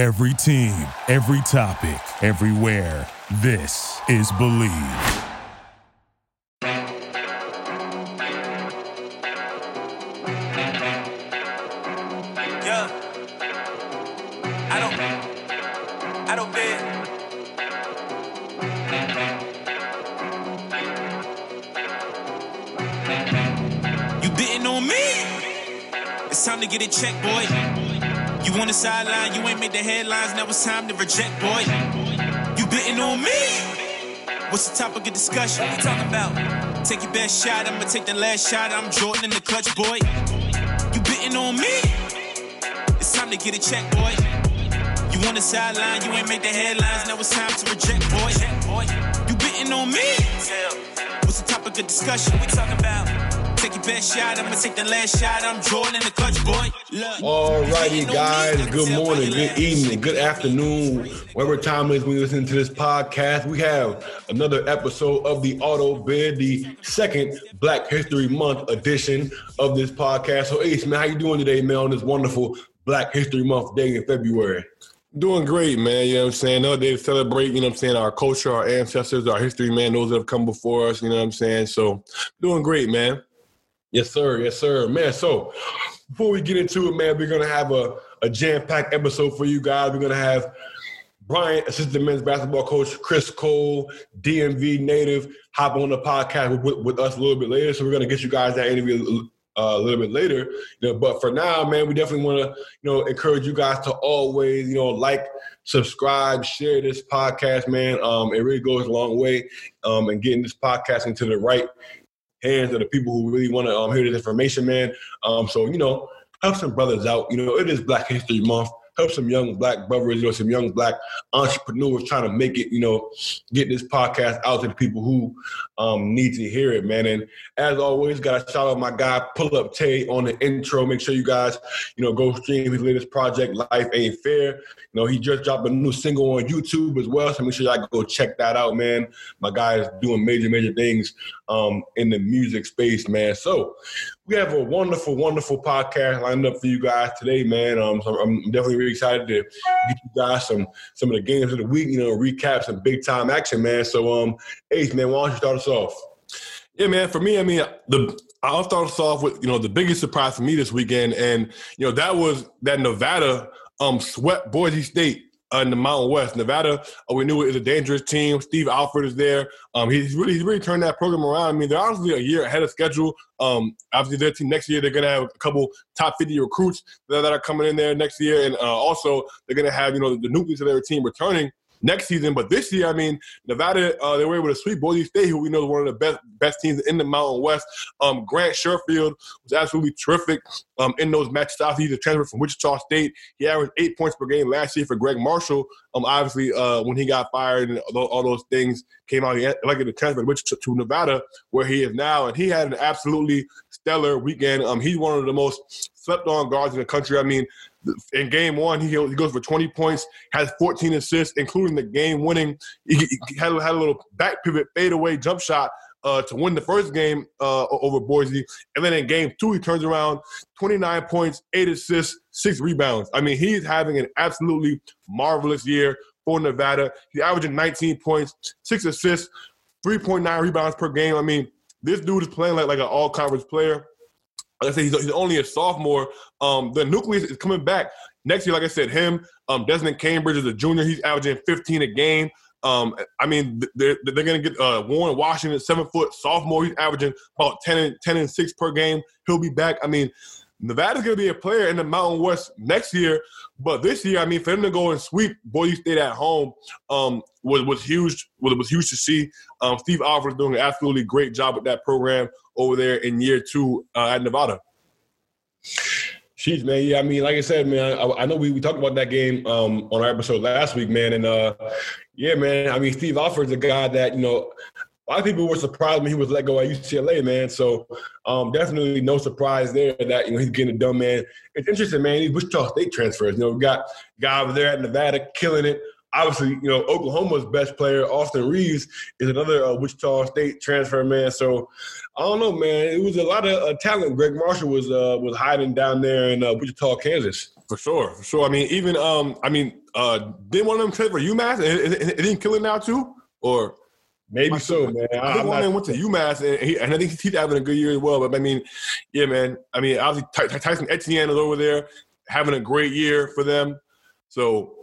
Every team, every topic, everywhere. This is Believe. Yeah. I don't. I don't bet. You betting on me? It's time to get it checked, boy. You on the sideline, you ain't made the headlines. Now it's time to reject, boy. You betting on me? What's the topic of discussion? What we talking about? Take your best shot, I'ma take the last shot. I'm Jordan in the clutch, boy. You betting on me? It's time to get a check, boy. You on the sideline, you ain't made the headlines. Now it's time to reject, boy. You betting on me? What's the topic of discussion? We talking about? Take your best shot, I'ma take the last shot. I'm Jordan in the clutch, boy. Look, Alrighty, you betting on guys. me? I can Good morning, good evening, good afternoon, whatever time it is when you listen to this podcast. We have another episode of the Auto Bid, the second Black History Month edition of this podcast. So, Ace, man, how you doing today, man, on this wonderful Black History Month day in February? Doing great, man. You know what I'm saying? Another day to celebrate, you know what I'm saying, our culture, our ancestors, our history, man, those that have come before us, you know what I'm saying? So doing great, man. Yes, sir. Yes, sir. Man, so before we get into it, man, we're going to have a, a jam packed episode for you guys. We're going to have Bryant, assistant men's basketball coach, Chris Cole, DMV native, hop on the podcast with, with us a little bit later. So we're going to get you guys that interview uh, a little bit later. You know, but for now, man, we definitely want to, you know, encourage you guys to always, you know, like, subscribe, share this podcast, man. Um, it really goes a long way um, in getting this podcast into the right hands of the people who really want to um, hear this information, man. Um, so, you know, help some brothers out. You know, it is Black History Month. Help some young black brothers, know, some young black entrepreneurs trying to make it, you know, get this podcast out to the people who um, need to hear it, man. And as always, got to shout out my guy, Pull Up Tay on the intro. Make sure you guys, you know, go stream his latest project, Life Ain't Fair. You know, he just dropped a new single on YouTube as well. So make sure y'all go check that out, man. My guy is doing major, major things um, in the music space, man. So we have a wonderful, wonderful podcast lined up for you guys today, man. Um, so I'm definitely really excited to get you guys some some of the games of the week, you know, recap some big time action, man. So, um, Ace, man, why don't you start us off? Yeah, man. For me, I mean, the I'll start us off with you know the biggest surprise for me this weekend, and you know that was that Nevada um swept Boise State uh, in the Mountain West. Nevada, uh, we knew it was a dangerous team. Steve Alford is there. Um, he's really he's really turned that program around. I mean, they're honestly a year ahead of schedule. Um, obviously, their team next year they're gonna have a couple top fifty recruits that, that are coming in there next year, and uh, also they're gonna have you know the nucleus of their team returning next season. But this year, I mean, Nevada, uh, they were able to sweep Boise State, who we know is one of the best best teams in the Mountain West. Um, Grant Sherfield was absolutely terrific um, in those matches. Obviously, he's a transfer from Wichita State. He averaged eight points per game last year for Gregg Marshall. Um, obviously, uh, when he got fired and all, those things came out, he elected to transfer to, to Nevada, where he is now, and he had an absolutely stellar weekend. Um, he's one of the most slept on guards in the country. I mean, in game one, he, he goes for 20 points, has 14 assists, including the game winning. He, he had, had a little back pivot fadeaway jump shot uh, to win the first game uh, over Boise. And then in game two, he turns around 29 points, eight assists, six rebounds. I mean, he's having an absolutely marvelous year for Nevada. He's averaging 19 points, six assists, 3.9 rebounds per game. I mean, this dude is playing like, like an all conference player. Like I said, he's, he's only a sophomore. Um, the nucleus is coming back next year. Like I said, him, um, Desmond Cambridge is a junior. He's averaging 15 a game. Um, I mean, they're, they're going to get uh, Warren Washington, seven foot sophomore. He's averaging about 10 and, 10 and 6 per game. He'll be back. I mean, Nevada's going to be a player in the Mountain West next year. But this year, I mean, for them to go and sweep Boise State at home um, was, was huge. Was, was huge to see. Um, Steve Alford doing an absolutely great job with that program over there in year two uh, at Nevada. Sheesh, man. Yeah, I mean, like I said, man, I, I know we, we talked about that game um, on our episode last week, man. And uh, yeah, man, I mean, Steve Alford's a guy that, you know, a lot of people were surprised when he was let go at UCLA, man. So um, definitely no surprise there that, you know, he's getting it done, man. It's interesting, man. These Wichita State transfers, you know, got guy over there at Nevada killing it. Obviously, you know, Oklahoma's best player, Austin Reaves, is another uh, Wichita State transfer, man. So I don't know, man. It was a lot of uh, talent. Gregg Marshall was uh, was hiding down there in uh, Wichita, Kansas. For sure, for sure. I mean, even um, I mean, uh, didn't one of them trade for UMass? It, it, it didn't kill it now too, or maybe so, man. I think one of went to UMass, and, he, and I think he's having a good year as well. But I mean, yeah, man. I mean, obviously Tyson Etienne is over there having a great year for them. So,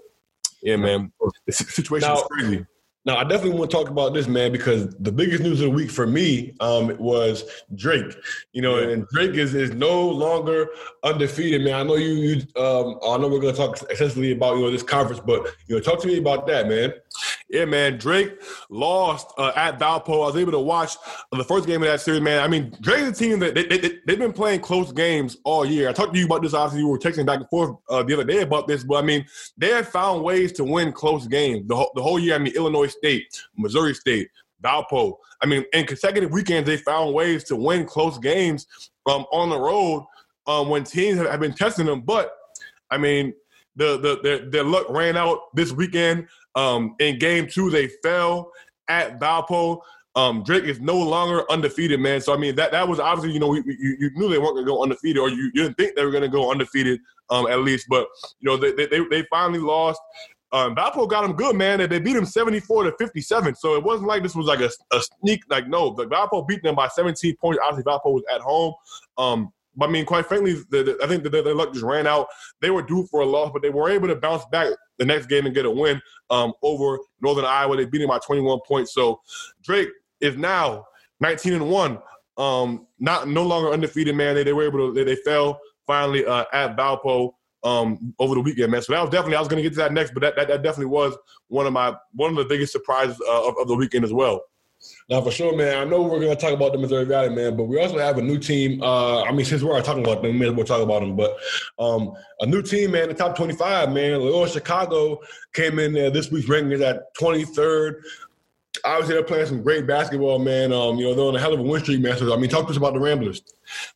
yeah, man, the situation now, is crazy. Now, I definitely want to talk about this, man, because the biggest news of the week for me um, was Drake. You know, yeah. and Drake is is no longer undefeated, man. I know you. you um, I know we're going to talk extensively about you know this conference, but you know, talk to me about that, man. Yeah, man. Drake lost uh, at Valpo. I was able to watch the first game of that series, man. I mean, Drake's a team that they, they, they, have been playing close games all year. I talked to you about this, obviously, you were texting back and forth uh, the other day about this, but I mean, they have found ways to win close games the whole, the whole year. I mean, Illinois State, Missouri State, Valpo. I mean, in consecutive weekends, they found ways to win close games um, on the road um, when teams have, been testing them. But, I mean, the, the their luck ran out this weekend. Um, in game two, they fell at Valpo. Um, Drake is no longer undefeated, man. So I mean, that that was obviously, you know, you, you knew they weren't going to go undefeated, or you, you didn't think they were going to go undefeated, um, at least. But you know, they they, they finally lost. Um, Valpo got them good, man. They beat them 74 to 57. So it wasn't like this was like a, a sneak. Like no, the Valpo beat them by 17 points. Obviously, Valpo was at home. Um, I mean, quite frankly, the, the, I think the, their luck just ran out. They were due for a loss, but they were able to bounce back the next game and get a win um, over Northern Iowa. They beat them by 21 points. So Drake is now 19 and one. Um, not no longer undefeated, man. They, they were able to. They, they fell finally uh, at Valpo um, over the weekend, man. So that was definitely. I was going to get to that next, but that, that, that definitely was one of my one of the biggest surprises uh, of, of the weekend as well. Now, for sure, man. I know we're going to talk about the Missouri Valley, man, but we also have a new team. Uh, I mean, since we're talking about them, we may as well talk about them. But um, a new team, man, the top 25, man. Loyola Chicago came in. This week's rankings at 23rd obviously they're playing some great basketball, man. Um, you know, they're on a hell of a win streak, man. So I mean, talk to us about the Ramblers.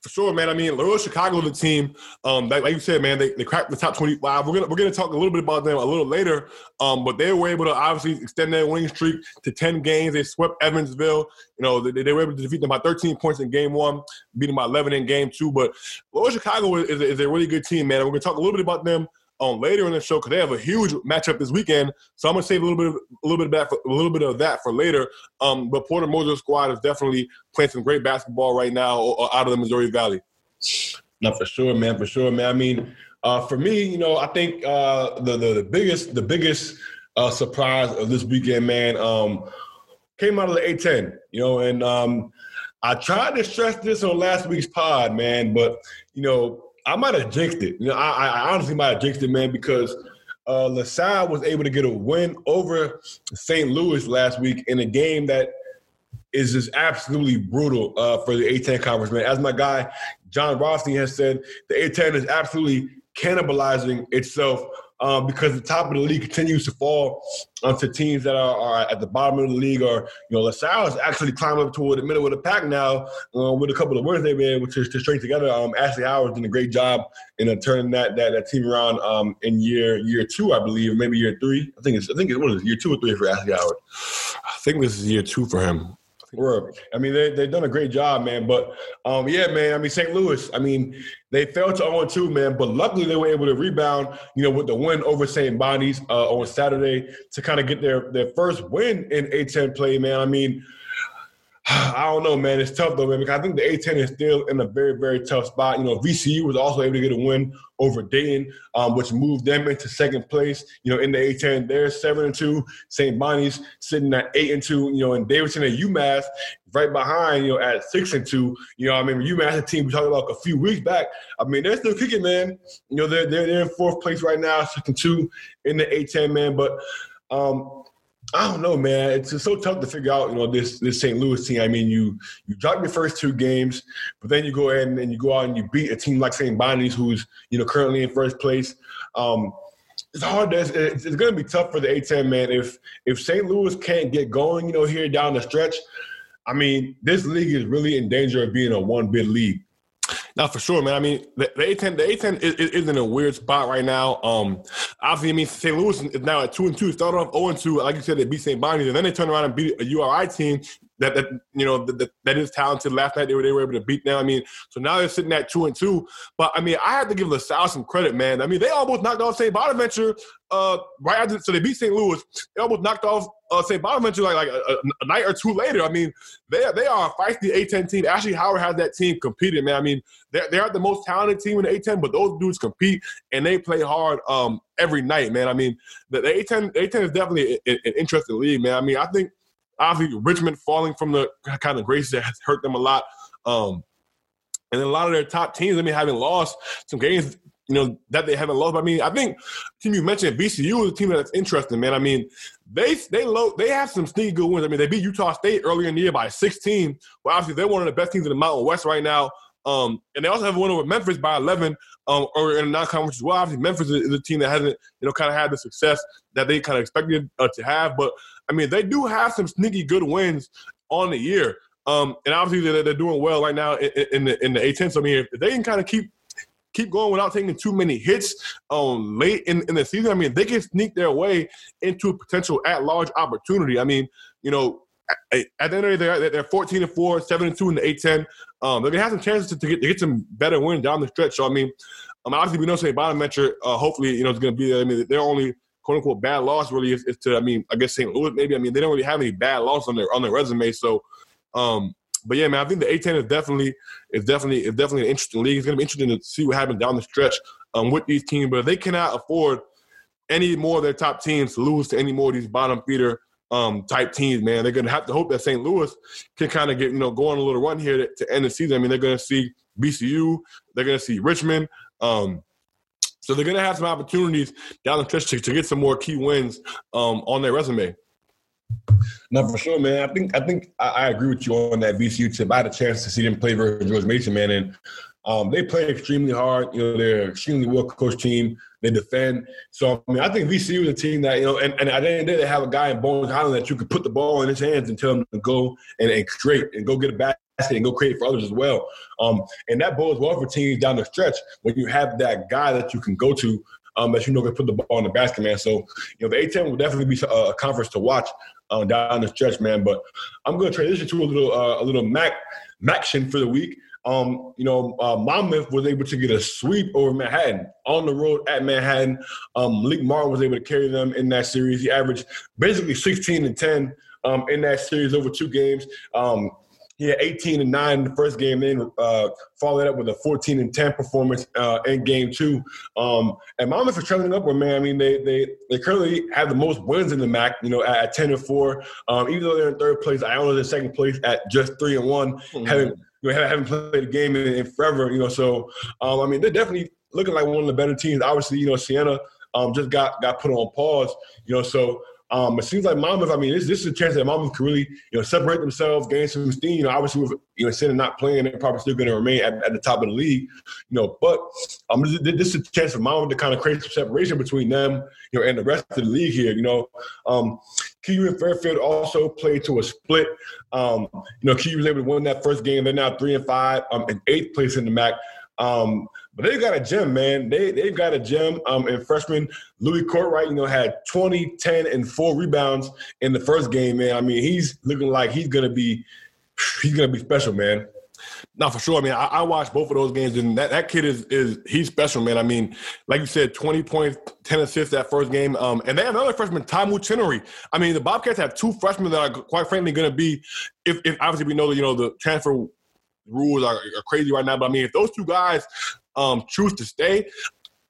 For sure, man. I mean, Loyola Chicago, the team, um, like, like, you said, man, they, they cracked the top twenty-five. We're gonna we're gonna talk a little bit about them a little later. Um, but they were able to obviously extend their winning streak to ten games. They swept Evansville. You know, they, they were able to defeat them by thirteen points in game one, beat them by eleven in game two. But Loyola Chicago is, is, a really good team, man. And we're gonna talk a little bit about them on later in the show because they have a huge matchup this weekend. So I'm gonna save a little bit of a little bit of that for, a little bit of that for later. Um, but Porter Moser squad is definitely playing some great basketball right now out of the Missouri Valley. Not for sure, man. For sure, man. I mean, uh, for me, you know, I think uh, the, the, the biggest the biggest uh, surprise of this weekend, man, um, came out of the A10. You know, and um, I tried to stress this on last week's pod, man, but you know I might have jinxed it. You know, I, I honestly might have jinxed it, man, because uh, LaSalle was able to get a win over St. Louis last week in a game that is just absolutely brutal uh, for the A10 conference, man. As my guy Jon Rothstein has said, the A10 is absolutely cannibalizing itself um, because the top of the league continues to fall onto teams that are, are, at the bottom of the league. Or you know, LaSalle is actually climbing up toward the middle of the pack now uh, with a couple of wins they've been able to, to string together. Um, Ashley Howard's done a great job in uh, turning that, that that team around um, in year year two, I believe, maybe year three. I think it's I think it was year two or three for Ashley Howard. I think this is year two for him. Word. I mean, they, they've done a great job, man. But um, yeah, man, I mean, St. Louis, I mean, they fell to 0 2, man. But luckily, they were able to rebound, you know, with the win over St. Bonnie's uh, on Saturday to kind of get their, their first win in A10 play, man. I mean, I don't know, man. It's tough though, man. Because I think the A10 is still in a very, very tough spot. You know, VCU was also able to get a win over Dayton, um, which moved them into second place. You know, in the A10, they're seven and two. St. Bonnie's sitting at eight and two. You know, and Davidson and UMass right behind. You know, at six and two. You know, I mean, UMass, a team we talked about a few weeks back. I mean, they're still kicking, man. You know, they're they're, they're in fourth place right now, six and two in the A10, man. But um, I don't know, man. It's just so tough to figure out, you know, this this St. Louis team. I mean, you you drop your first two games, but then you go ahead and, you go out and you beat a team like St. Bonnie's, who's you know currently in first place. Um, it's hard. To, it's, it's going to be tough for the A10 man if if St. Louis can't get going, you know, here down the stretch. I mean, this league is really in danger of being a one bid league. Not for sure, man. I mean, the, the A10, the A10 is, is, in a weird spot right now. Um, obviously, I mean, St. Louis is now at two and two. Started off zero oh and two, like you said, they beat St. Bonnie's, and then they turn around and beat a URI team that that you know that, that is talented. Last night they were they were able to beat them. I mean, so now they're sitting at two and two. But I mean, I have to give LaSalle some credit, man. I mean, they almost knocked off St. Bonaventure uh, right after, so they beat St. Louis. They almost knocked off uh, St. Bonaventure like like a, a, night or two later. I mean, they they are a feisty A10 team. Ashley Howard has that team competing, man. I mean, they're they're the most talented team in the A10, but those dudes compete and they play hard um, every night, man. I mean, the, the A10 A10 is definitely an, an interesting league, man. I mean, I think obviously Richmond falling from the kind of grace that has hurt them a lot. Um, and then a lot of their top teams, I mean, having lost some games, you know, that they haven't lost. But I mean, I think team you mentioned, VCU is a team that's interesting, man. I mean, they they low they have some sneaky good wins. I mean, they beat Utah State earlier in the year by 16. Well, obviously they're one of the best teams in the Mountain West right now. Um, and they also have a win over Memphis by 11, um, or in a non-conference as well. Obviously, Memphis is a team that hasn't, you know, kind of had the success that they kind of expected uh, to have. But I mean, they do have some sneaky good wins on the year. Um, and obviously, they're, they're, doing well right now in, in the in the A10. So I mean, if they can kind of keep keep going without taking too many hits um, late in, in the season, I mean, they can sneak their way into a potential at-large opportunity. I mean, you know, at, at the end of the day, they're, they're 14 and 4, 7 and 2 in the A10. Um, they're gonna have some chances to, to, get, to get some better wins down the stretch. So I mean, um, obviously we know St. Bonaventure. Uh, hopefully, you know, it's gonna be. I mean, their only quote unquote bad loss really is, is, to. I mean, I guess St. Louis maybe. I mean, they don't really have any bad loss on their on their resume. So, um, but yeah, man, I think the A10 is definitely is definitely is definitely an interesting league. It's gonna be interesting to see what happens down the stretch um, with these teams. But they cannot afford any more of their top teams to lose to any more of these bottom feeder um, type teams, man. They're to have to hope that St. Louis can kind of get, you know, go on a little run here to, to end the season. I mean, they're to see VCU, they're to see Richmond. Um, so they're to have some opportunities down the stretch to, to get some more key wins um, on their resume. No, for sure, man. I think I think I, I, agree with you on that VCU tip. I had a chance to see them play versus George Mason, man, and um, they play extremely hard. You know, they're an extremely well coached team. They defend. So I mean, I think VCU is a team that you know, and, and at the end of the day, they have a guy in Bones Hyland that you could put the ball in his hands and tell him to go and, and straight and go get a basket and go create for others as well. Um, and that bodes well for teams down the stretch when you have that guy that you can go to um, that you know can put the ball in the basket, man. So you know, the A10 will definitely be a, conference to watch uh, down the stretch, man. But I'm going to transition to a little uh, a little MAAC Maction for the week. Um, you know, uh, Monmouth was able to get a sweep over Manhattan on the road at Manhattan. Um, Malik Martin was able to carry them in that series. He averaged basically 16 and 10 um, in that series over two games. Um, he had 18 and 9 in the first game, then uh, followed up with a 14 and 10 performance uh, in game two. Um, and Monmouth is trailing upward, man. I mean, they they they currently have the most wins in the MAAC, you know, at, at 10 and 4. Um, even though they're in third place, Iona's in second place at just 3 and one mm-hmm. having you know, haven't played a game in, in forever, you know. So, um, I mean, they're definitely looking like one of the better teams. Obviously, you know, Siena um, just got got put on pause, you know. So um, it seems like Monmouth. I mean, this, this is a chance that Monmouth can really, you know, separate themselves, gain some steam. You know, obviously with you know Siena not playing, they're probably still going to remain at, at, the top of the league. You know, but um, this, this is a chance for Monmouth to kind of create some separation between them, you know, and the rest of the league here. You know, um, KU and Fairfield also played to a split. Um, you know, KU was able to win that first game. They're now three and five, um, in eighth place in the MAAC. Um, but they've got a gem, man. They they've got a gem. Um, and freshman Luis Kortright, you know, had 20, 10, and four rebounds in the first game, man. I mean, he's looking like he's gonna be he's gonna be special, man. Not for sure. I mean, I, I, watched both of those games, and that, that kid is is he's special, man. I mean, like you said, twenty points, ten assists that first game, um, and they have another freshman, Tymu Chenery. I mean, the Bobcats have two freshmen that are quite frankly going to be, if, if obviously we know that you know the transfer rules are, are crazy right now, but I mean, if those two guys um, choose to stay,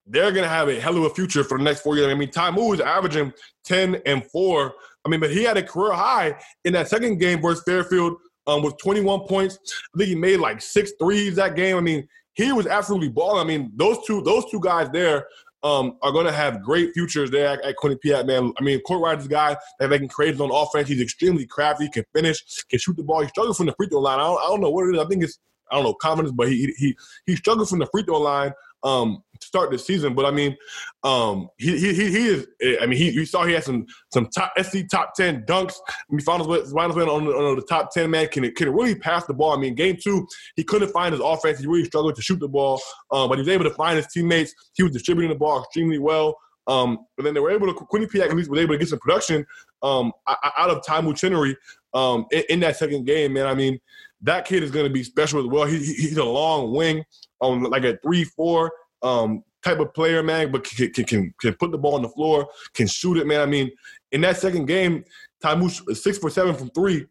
they're to have a hell of a future for the next four years. I mean, Tymu is averaging 10 and 4. I mean, but he had a career high in that second game versus Fairfield um, with 21 points. I think he made like six threes that game. I mean, he was absolutely balling. I mean, those two those two guys there um, are going to have great futures there at, at Quinnipiac, man. I mean, Kortright's a guy that they can create on offense. He's extremely crafty, can finish, can shoot the ball. He struggles from the free throw line. I don't, I don't know what it is. I think it's I don't know confidence, but he he he struggled from the free throw line um, to start the season. But I mean, um, he, he he is. I mean, he you saw he had some some top SC top ten dunks. I mean, his way, found on, on the top ten man. Can it can it really pass the ball. I mean, game two he couldn't find his offense. He really struggled to shoot the ball, um, but he was able to find his teammates. He was distributing the ball extremely well. Um, but then they were able to Quinnipiac at least was able to get some production um, out of Tymu Chenery um, in, in, that second game. Man, I mean, that kid is going to be special as well. He, he's a long wing on like a three four um, type of player, man, but can, can, can, put the ball on the floor, can shoot it, man. I mean, in that second game, Tymu six for seven from three,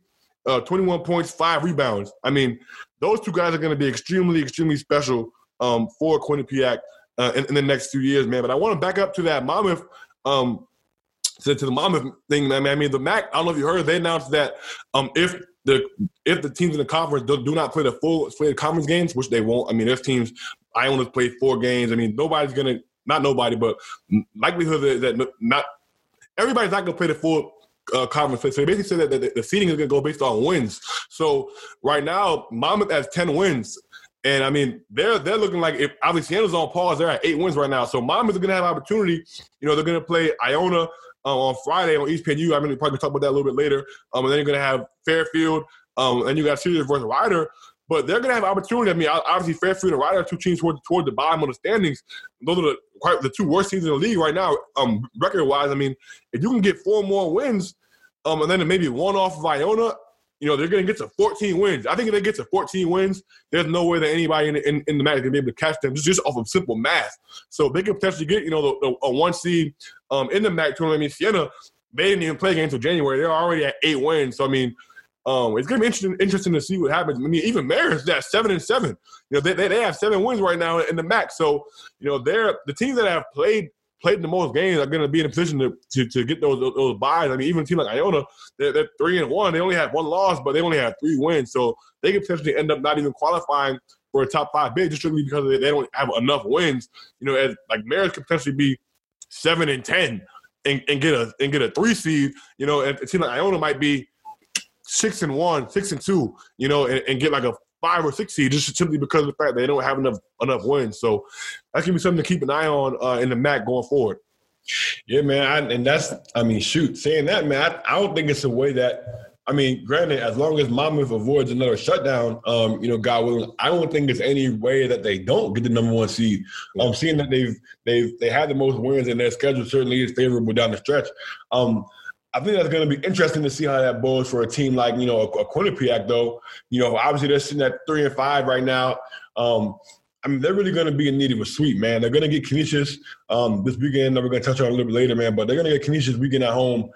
uh, 21 points, five rebounds. I mean, those two guys are going to be extremely, extremely special um, for Quinnipiac uh, in, in, the next few years, man. But I want to back up to that Monmouth, um, to, to the Monmouth thing, man. I mean, the MAAC. I don't know if you heard. They announced that um, if the if the teams in the conference do, do not play the full play the conference games, which they won't. I mean, there's teams. Iona's played four games. I mean, nobody's gonna not nobody, but likelihood that, that not everybody's not gonna play the full uh, conference. So they basically said that the, seeding is going to go based on wins. So right now, Monmouth has ten wins. And I mean, they're they're looking like if obviously Siena's on pause, they're at eight wins right now. So Monmouth is gonna have opportunity. You know, they're gonna play Iona uh, on Friday on ESPNU. I'm gonna probably talk about that a little bit later. Um, and then you're gonna have Fairfield, um, and you got Cedar versus Rider. But they're gonna have opportunity. I mean, obviously Fairfield and Rider are two teams toward, toward the bottom of the standings. Those are the quite the two worst teams in the league right now, um, record wise. I mean, if you can get four more wins, um, and then maybe one off of Iona, you know, they're going to get to 14 wins. I think if they get to 14 wins, there's no way that anybody in, in, in the match can be able to catch them just, just off of simple math. So they could potentially get, you know, the, the, a one seed um, in the MAAC tournament. I mean, Siena, they didn't even play a game until January. They're already at eight wins. So, I mean, um, it's going to be interesting, interesting to see what happens. I mean, even Marist at seven and seven. You know, they, they, they have seven wins right now in the MAAC. So, you know, they're the teams that have played played the most games are going to be in a position to, to, to get those, those, those buys. I mean, even a team like Iona, they're, they're, three and one. They only have one loss, but they only have three wins. So they could potentially end up not even qualifying for a top five bid just strictly because they don't have enough wins. You know, as like Marist could potentially be seven and ten and, and get a and get a three seed. You know, and a team like Iona might be six and one, six and two. You know, and, and get like a five or six seed just simply because of the fact they don't have enough enough wins. So that can be something to keep an eye on uh, in the MAAC going forward. Yeah, man, I, and that's I mean, shoot, saying that, man, I, I don't think it's a way that. I mean, granted, as long as Monmouth avoids another shutdown, um, you know, God willing, I don't think there's any way that they don't get the number one seed. I'm um, seeing that they've they've they had the most wins and their schedule certainly is favorable down the stretch. Um, I think that's going to be interesting to see how that goes for a team like you know a, a Quinnipiac. Though you know, obviously they're sitting at three and five right now. Um, I mean, they're really going to be in need of a sweep, man. They're going to get Canisius um, this weekend. That we're going to touch on a little bit later, man. But they're going to get Canisius weekend at home.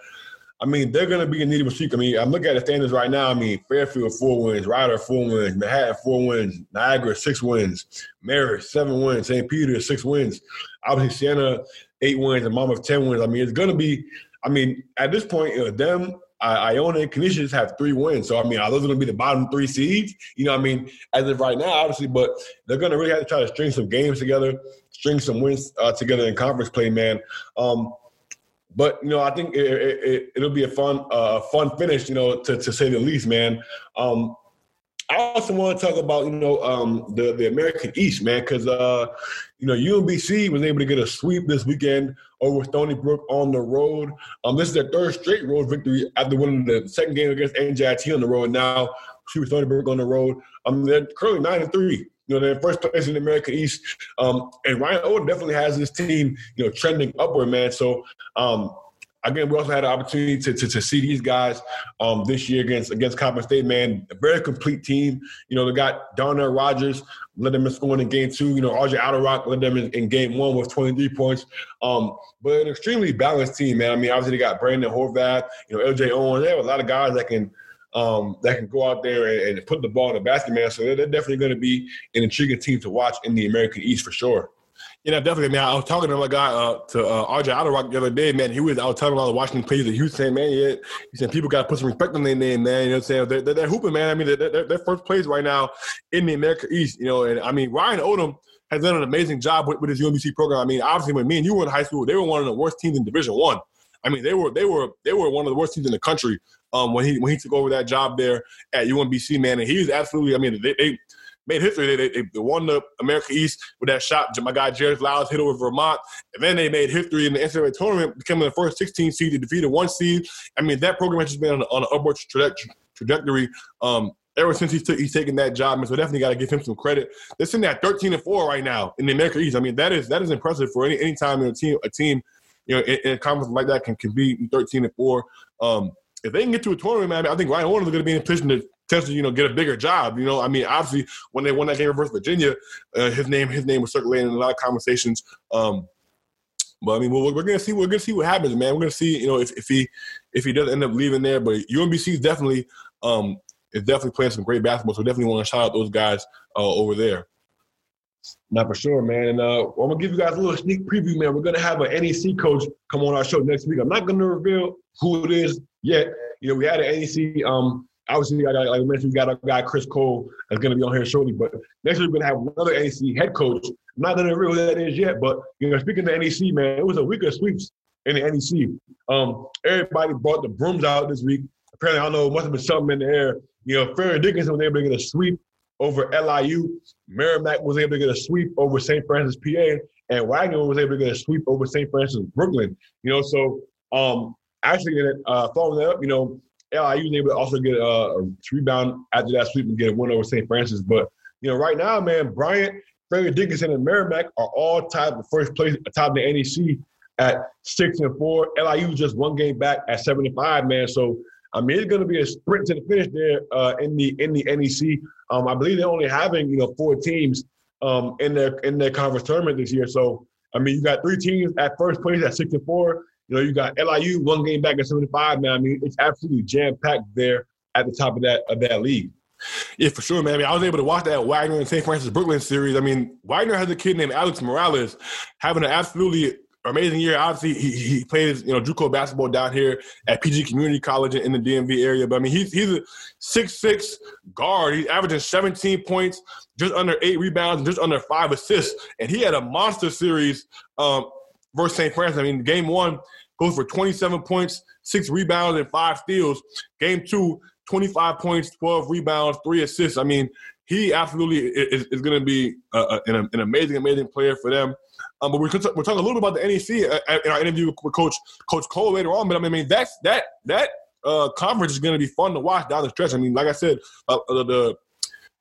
I mean, they're going to be in need of a sweep. I mean, I'm looking at the standings right now. I mean, Fairfield four wins, Rider four wins, Manhattan four wins, Niagara six wins, Marist seven wins, St. Peter six wins. Obviously, Siena eight wins, and Monmouth ten wins. I mean, it's going to be I mean, at this point, you know, them, Iona and have three wins. So, I mean, are those going to be the bottom three seeds? You know I mean? As of right now, obviously, but they're going to really have to try to string some games together, string some wins uh, together in conference play, man. Um, but you know, I think it, will it, be a fun, uh, fun finish. You know, to, to say the least, man. Um, I also want to talk about you know um, the the American East, man, because uh, you know UMBC was able to get a sweep this weekend over Stony Brook on the road. Um, this is their third straight road victory after winning the second game against NJIT on the road. Now was Stony Brook on the road. Um, they're currently nine and three. You know, they're first place in the American East. Um, and Ryan Odom definitely has this team, you know, trending upward, man. So um, again, we also had an opportunity to, to, to see these guys um, this year against against Coppin State, man. A very complete team. You know, they got Darnell Rogers, led them in scoring in game two. You know, RJ Eytle-Rock led them in, in, game one with 23 points. Um, but an extremely balanced team, man. I mean, obviously they got Brandon Horvath, you know, LJ Owen. They have a lot of guys that can um, that can go out there and, and, put the ball in the basket, man. So they're, they're definitely going to be an intriguing team to watch in the American East for sure. Yeah, definitely, man. I was talking to my guy, uh, to uh, RJ Eytle-Rock the other day, man. He was, I was telling all the Washington players that he was saying, man, yeah, he said people got to put some respect on their name, man. You know what I'm saying? They're, they're, they're hooping, man. I mean, they're, they're, they're, first place right now in the America East, you know. And I mean, Ryan Odom has done an amazing job with, with his UMBC program. I mean, obviously, when me and you were in high school, they were one of the worst teams in Division One. I. I mean, they were they were they were one of the worst teams in the country um, when he when he took over that job there at UMBC, man. And he was absolutely, I mean, they, they made history. They, they, they, won the America East with that shot. My guy Jairus Lyles hit over Vermont, and then they made history in the NCAA tournament, becoming the first 16 seed to defeat a one seed. I mean, that program has just been on, on an upward trajectory. Um, ever since he's, t- he's taken that job, and so definitely got to give him some credit. They're sitting at 13 and four right now in the America East. I mean, that is that is impressive for any any time in a team a team you know, in, in a conference like that can, can be 13 and four. Um, if they can get to a tournament, man, I think Ryan Warren is going to be in a position to potentially, you know, get a bigger job. You know, I mean, obviously, when they won that game versus Virginia, uh, his name his name was circulating in a lot of conversations. Um, but I mean, we're, we're gonna see we're gonna see what happens, man. We're gonna see, you know, if, if he if he does end up leaving there. But UMBC is definitely um, is definitely playing some great basketball. So definitely want to shout out those guys uh, over there. Not for sure, man. And uh, I'm gonna give you guys a little sneak preview, man. We're gonna have an NEC coach come on our show next week. I'm not gonna reveal who it is yet. You know, we had an NEC. Um, obviously, like I mentioned, we got our guy Chris Cole that's gonna be on here shortly. But next week we're gonna have another NEC head coach. I'm not gonna reveal who that is yet, but you know, speaking to NEC, man, it was a week of sweeps in the NEC. Um, everybody brought the brooms out this week. Apparently, I don't know, it must have been something in the air. You know, Fairleigh Dickinson was able to get a sweep over LIU. Merrimack was able to get a sweep over St. Francis, PA, and Wagner was able to get a sweep over St. Francis, Brooklyn. You know, so um, actually, uh, following that up, you know, LIU was able to also get a, a rebound after that sweep and get a win over St. Francis. But you know, right now, man, Bryant, Fairleigh Dickinson, and Merrimack are all tied for first place atop the NEC at six and four. LIU just one game back at seven and five, man. So I mean, it's going to be a sprint to the finish there uh, in the in the NEC. Um, I believe they're only having you know four teams um, in their in their conference tournament this year. So I mean, you got three teams at first place at six and four. You know, you got LIU one game back at seventy five. Man, I mean, it's absolutely jam packed there at the top of that of that league. Yeah, for sure, man. I, mean, I was able to watch that Wagner and St. Francis Brooklyn series. I mean, Wagner has a kid named Alex Morales having an absolutely amazing year. Obviously, he, he plays you know JUCO basketball down here at PG Community College in the DMV area. But I mean, he's he's a six six guard. He's averaging 17 points, just under eight rebounds, and just under five assists. And he had a monster series um, versus St. Francis. I mean, game one goes for 27 points, six rebounds, and five steals. Game two, 25 points, 12 rebounds, three assists. I mean, he absolutely is, is going to be uh, an, an amazing, amazing player for them. Um, but we're, we're talking a little bit about the NEC uh, in our interview with Coach Coach Cole later on. But I mean, that's that that uh, conference is going to be fun to watch down the stretch. I mean, like I said, uh, uh, the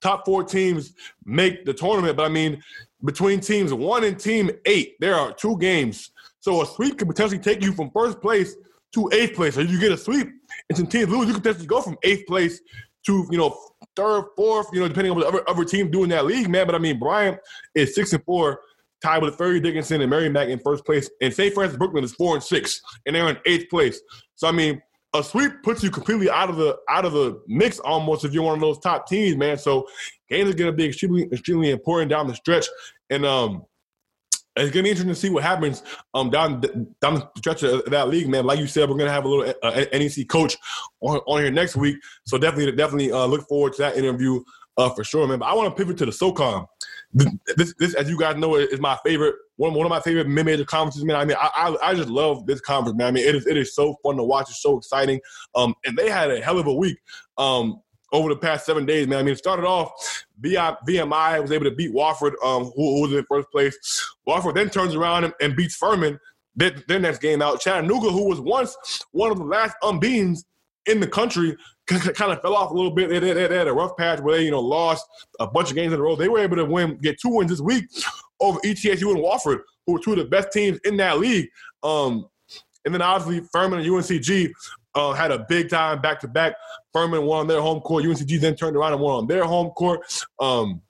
top four teams make the tournament. But I mean, between teams one and team eight, there are two games. So a sweep could potentially take you from first place to eighth place. If you get a sweep and some teams lose, you could potentially go from eighth place to you know third, fourth, you know, depending on what other, other team doing that league, man. But I mean, Bryant is six and four tied with Fairleigh Dickinson and Merrimack in first place. And St. Francis Brooklyn is four and six, and they're in eighth place. So I mean, a sweep puts you completely out of the out of the mix almost if you're one of those top teams, man. So games are going to be extremely extremely important down the stretch, and um, it's gonna be interesting to see what happens um down down the stretch of that league, man. Like you said, we're gonna have a little uh, NEC coach on, on here next week, so definitely definitely uh, look forward to that interview uh, for sure, man. But I want to pivot to the SoCon. This, this, as you guys know, is my favorite one. One of my favorite mid-major conferences, man. I mean, I, I, I just love this conference, man. I mean, it is it is so fun to watch. It's so exciting. Um, and they had a hell of a week. Um, over the past seven days, man. I mean, it started off, VMI was able to beat Wofford, um, who, who, was in first place. Wofford then turns around and, and beats Furman, their, their, next game out. Chattanooga, who was once one of the last unbeatens in the country, kind of fell off a little bit. They, they, they, had a rough patch where they, you know, lost a bunch of games in a row. They were able to win, get two wins this week over ETSU and Wofford, who were two of the best teams in that league. Um, and then obviously Furman and UNCG uh, had a big time back to back. Furman won on their home court. UNCG then turned around and won on their home court. Um,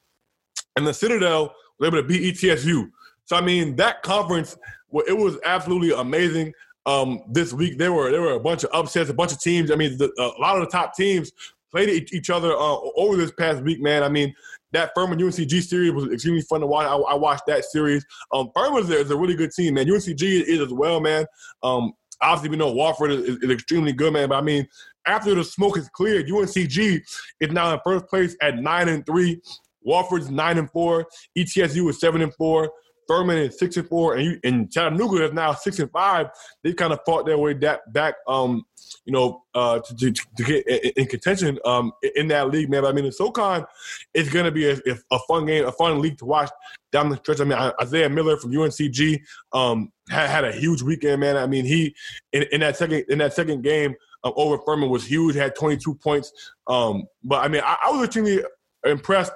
and the Citadel were able to beat ETSU. So I mean, that conference, well, it was absolutely amazing. Um, this week there were there were a bunch of upsets, a bunch of teams. I mean, the, a lot of the top teams played each other uh, over this past week. Man, I mean, that Furman UNCG series was extremely fun to watch. I, I watched that series. Um, Furman is a really good team, man. UNCG is as well, man. Um, obviously we know Wofford is, is, extremely good, man. But I mean, after the smoke is cleared, UNCG is now in first place at nine and three. Wofford's nine and four. ETSU is seven and four. Furman is six and four, and you, and Chattanooga is now six and five. They kind of fought their way back, back um, you know, uh, to, to, to, get in contention um, in that league, man. But I mean, the SoCon is going to be a, a, fun game, a fun league to watch down the stretch. I mean, Isaiah Miller from UNCG um, had, had, a huge weekend, man. I mean, he in, in that second in that second game um, over Furman was huge. Had 22 points. Um, but I mean, I, I was extremely impressed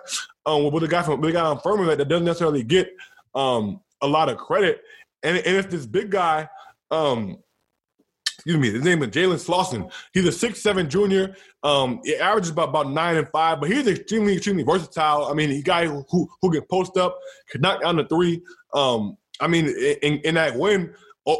um, with the guy from the guy on Furman that, that doesn't necessarily get um, a lot of credit. And, and it's this big guy Um, excuse me, his name is Jalen Slawson. He's a six-seven junior. Um, he averages about, about nine and five, but he's extremely, extremely versatile. I mean, he guy who who can post up, can knock down the three. Um, I mean, in, in that win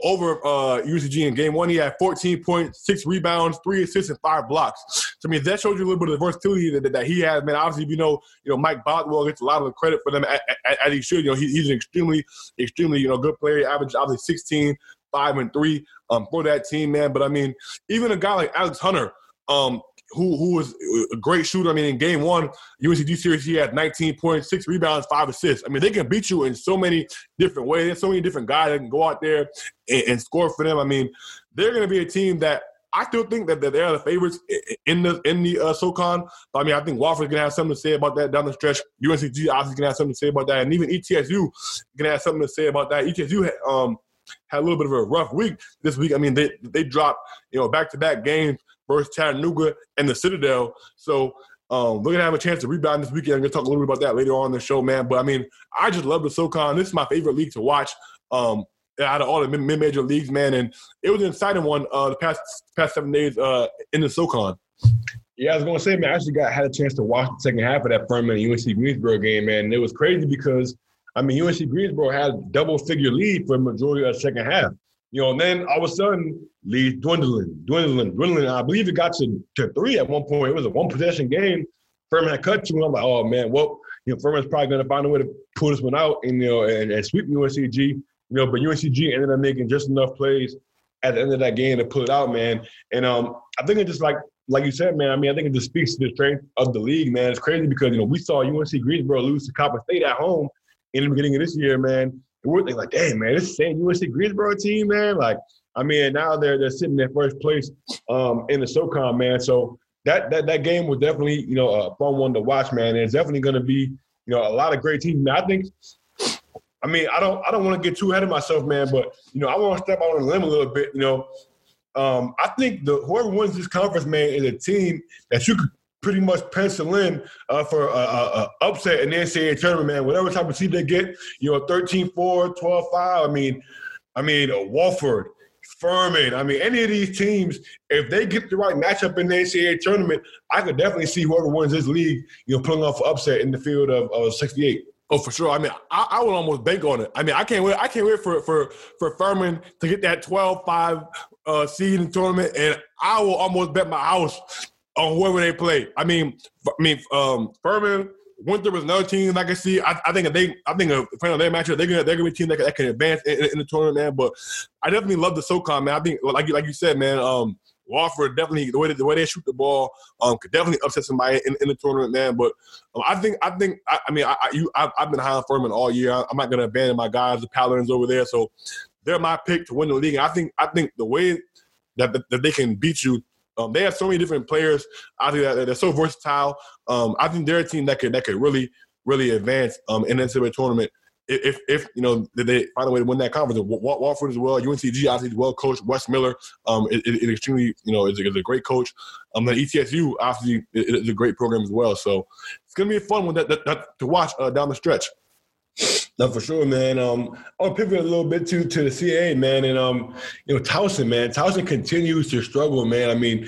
over uh, UCG in game one, he had 14 points, six rebounds, three assists, and five blocks. So I mean, that shows you a little bit of the versatility that, that he has. Man, obviously, you know, you know, Mike Bothwell gets a lot of the credit for them as he should. You know, he, he's an extremely, extremely, you know, good player. He averaged obviously 16, five and three um, for that team, man. But I mean, even a guy like Alex Hunter, um, who who was a great shooter. I mean, in game one, UNCG series, he had 19 points, six rebounds, five assists. I mean, they can beat you in so many different ways. There's so many different guys that can go out there and, and score for them. I mean, they're going to be a team that I still think that, that they're the favorites in the in the uh, SoCon. But I mean, I think Wofford's gonna have something to say about that down the stretch. UNCG obviously gonna have something to say about that, and even ETSU gonna have something to say about that. ETSU um, had a little bit of a rough week this week. I mean, they they dropped you know back to back games versus Chattanooga and the Citadel. So um, we're gonna have a chance to rebound this weekend. I'm gonna talk a little bit about that later on in the show, man. But I mean, I just love the SoCon. This is my favorite league to watch. Um, out of all the mid-major leagues, man, and it was an exciting one uh, the past past seven days uh, in the SoCon. Yeah, I was gonna say, man, I actually got had a chance to watch the second half of that Furman UNC Greensboro game, man. And it was crazy because I mean, UNC Greensboro had double figure lead for the majority of the second half. You know, and then all of a sudden, lead dwindling, dwindling, dwindling. I believe it got to, to three at one point. It was a one possession game. Furman had cut two, I'm like, oh man, well, you know, Furman's probably going to find a way to pull this one out and you know and, and sweep UNCG. You know, but UNCG ended up making just enough plays at the end of that game to pull it out, man. And um, I think it just like like you said, man. I mean, I think it just speaks to the strength of the league, man. It's crazy because you know we saw UNC Greensboro lose to Coppin State at home, in the beginning of this year, man, we're thinking like, damn, man, this same UNC Greensboro team, man. Like, I mean, now they're they're sitting in first place um, in the SoCon, man. So that that that game was definitely, you know, a fun one to watch, man. And it's definitely going to be, you know, a lot of great teams. Man, I think. I mean, I don't I don't want to get too ahead of myself, man, but you know, I want to step out on a limb a little bit. You know, um, I think the whoever wins this conference, man, is a team that you could pretty much pencil in uh, for a, a, a, upset in the NCAA tournament, man. Whatever type of seed they get, you know, 13-4, 12-5. I mean, I mean, uh, Wofford, Furman. I mean, any of these teams, if they get the right matchup in the NCAA tournament, I could definitely see whoever wins this league, you know, pulling off an upset in the field of, of 68. Oh, for sure. I mean, I, I would almost bank on it. I mean, I can't wait. I can't wait for for for Furman to get that 12-5 uh, seed in the tournament, and I will almost bet my house on whoever they play. I mean, I mean, um, Furman, there was another team I can see. I, I think they, I think depending on their matchup, they're gonna they're gonna be a team that, that can advance in, in, the tournament, man. But I definitely love the SoCon, man. I think, like you like you said, man. Um, Wofford definitely the way the way they shoot the ball um, could definitely upset somebody in, in the tournament, man. But um, I think I think I, I mean I, I you I've, I've, been high on Furman all year. I, am not to abandon my guys, the Paladins over there. So they're my pick to win the league. And I think I think the way that, that they can beat you um, they have so many different players. I think that they're so versatile. Um, I think they're a team that could that could really really advance um, in the NCAA tournament. If, if you know they find a way to win that conference, Wofford as well, UNCG obviously is well coached. Wes Miller, um, is, is extremely you know is a, is a great coach. Um, then ETSU obviously is a great program as well. So it's gonna be a fun one that, that, that to watch uh, down the stretch. No, for sure, man. Um, I'll pivot a little bit to to the CA, man, and um, you know, Towson, man. Towson continues to struggle, man. I mean,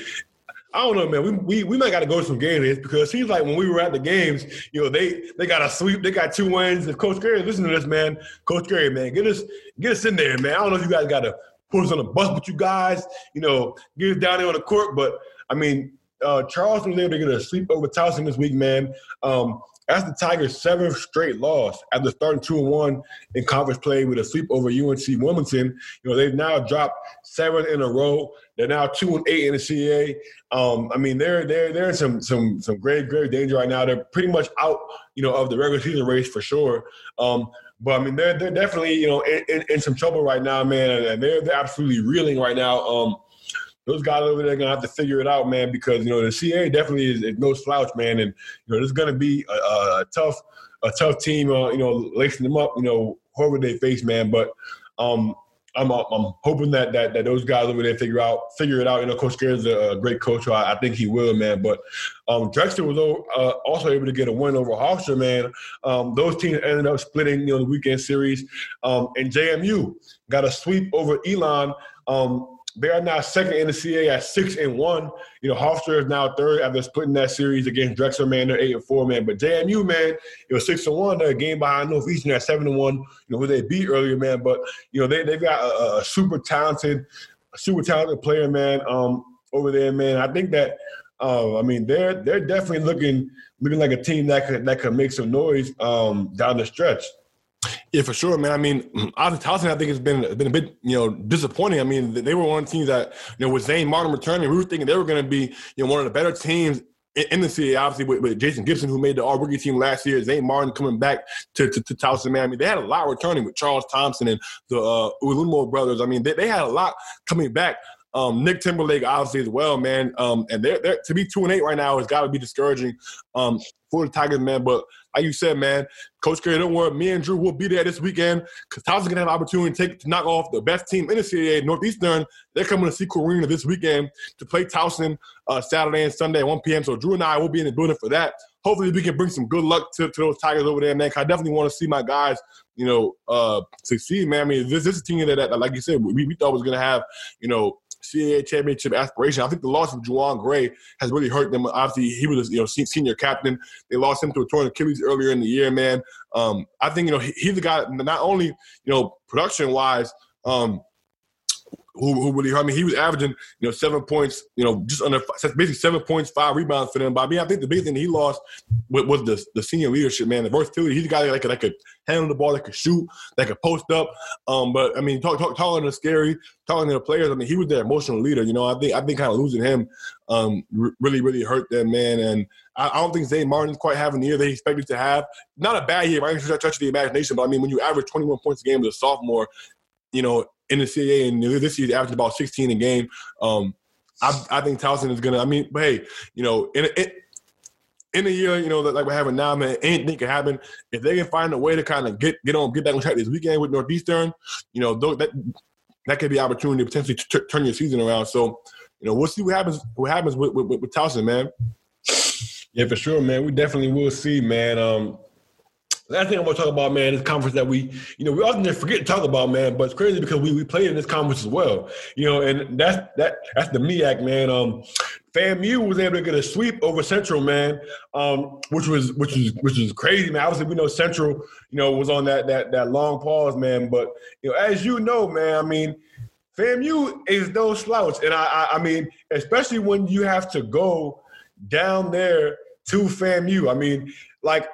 I don't know, man. We we, we might got to go to some games because it seems like when we were at the games, you know, they they got a sweep, they got two wins. If Coach Gary, listen to this, man. Coach Gary, man, get us get us in there, man. I don't know if you guys got to put us on a bus with you guys, you know, get us down there on the court, but I mean, uh, Charleston was able to get a sweep over Towson this week, man. Um, that's the Tigers' seventh straight loss after starting two and one in conference play with a sweep over UNC Wilmington. You know they've now dropped seven in a row. They're now two and eight in the CA. Um, I mean they're they're they're in some some some great great danger right now. They're pretty much out you know of the regular season race for sure. Um, but I mean they're they're definitely you know in, in, in, some trouble right now, man, and they're they're absolutely reeling right now. Um, those guys over there are gonna have to figure it out, man, because you know the CA definitely is, is no slouch, man, and you know there's gonna be a, a tough a tough team, uh, you know, lacing them up, you know, whoever they face, man. But um, I'm, I'm hoping that, that that those guys over there figure out figure it out. You know, Coach Skerry is a, great coach, so I, I, think he will, man. But um, Drexel was uh, also able to get a win over Hofstra, man. Um, those teams ended up splitting, you know, the weekend series, um, and JMU got a sweep over Elon. Um, they are now second in the CA at six and one. You know, Hofstra is now third after splitting that series against Drexel, man. They're eight and four, man. But JMU, man, it was six and one. They're a game behind Northeastern at seven and one. You know, who they beat earlier, man. But you know, they they've got a, a super talented, super talented player, man. Um, over there, man. I think that. Uh, I mean, they're they're definitely looking looking like a team that could that could make some noise um, down the stretch. Yeah, for sure, man. I mean, Towson, I think it's been been a bit, you know, disappointing. I mean, they were one of the teams that, you know, with Zane Martin returning, we were thinking they were going to be, you know, one of the better teams in the city, obviously with, with, Jason Gibson, who made the All Rookie team last year, Zane Martin coming back to, to, to Towson, man. I mean, they had a lot returning with Charles Thompson and the uh, Ulumo brothers. I mean, they, they had a lot coming back. Um, Nick Timberlake, obviously, as well, man. Um, and they're, they're, to be two and eight right now has got to be discouraging um, for the Tigers, man. But like you said, man, Coach Skerry, don't worry. Me and Drew will be there this weekend because Towson's going to have an opportunity to, take, to knock off the best team in the CAA, Northeastern. They're coming to SECU Arena this weekend to play Towson uh, Saturday and Sunday at 1 p.m. So Drew and I will be in the building for that. Hopefully, we can bring some good luck to, to those Tigers over there, man. I definitely want to see my guys, you know, uh, succeed, man. I mean, this, this is a team that, that, like you said, we, we thought was going to have, you know, CAA championship aspiration. I think the loss of Juwan Gray has really hurt them. Obviously, he was you know senior captain. They lost him to a torn Achilles earlier in the year. Man, um, I think you know he, he's the guy. Not only you know production wise. Um, who, who really hurt I mean, He was averaging, you know, seven points, you know, just under basically seven points, five rebounds for them. But I mean, I think the big thing he lost was the the senior leadership, man, the versatility. He's a guy that could, that could handle the ball, that could shoot, that could post up. Um, but I mean, talk, talk, talking to Skerry, talking to the players. I mean, he was their emotional leader. You know, I think I think kind of losing him um, really really hurt them, man. And I, I don't think Zane Martin's quite having the year they expected to have. Not a bad year, right? Touch the imagination, but I mean, when you average 21 points a game as a sophomore, you know, in the CAA, and this year averaging about 16 a game. Um, I, I think Towson is gonna. I mean, but hey, you know, in in, in a year, you know, like we're having now, man, anything can happen. If they can find a way to kind of get get on, get back on track this weekend with Northeastern, you know, that that could be opportunity to potentially t- turn your season around. So, you know, we'll see what happens. What happens with with, with Towson, man. Yeah, for sure, man. We definitely will see, man. Um, Last thing I want to talk about, man, is conference that we, you know, we often just forget to talk about, man. But it's crazy because we, we played in this conference as well, you know, and that's that that's the MEAC, man. Um, FAMU was able to get a sweep over Central, man, um, which was which was which was crazy, man. Obviously, we know Central, you know, was on that that that long pause, man. But you know, as you know, man, I mean, FAMU is no slouch, and I, I, I mean, especially when you have to go down there to FAMU. I mean, like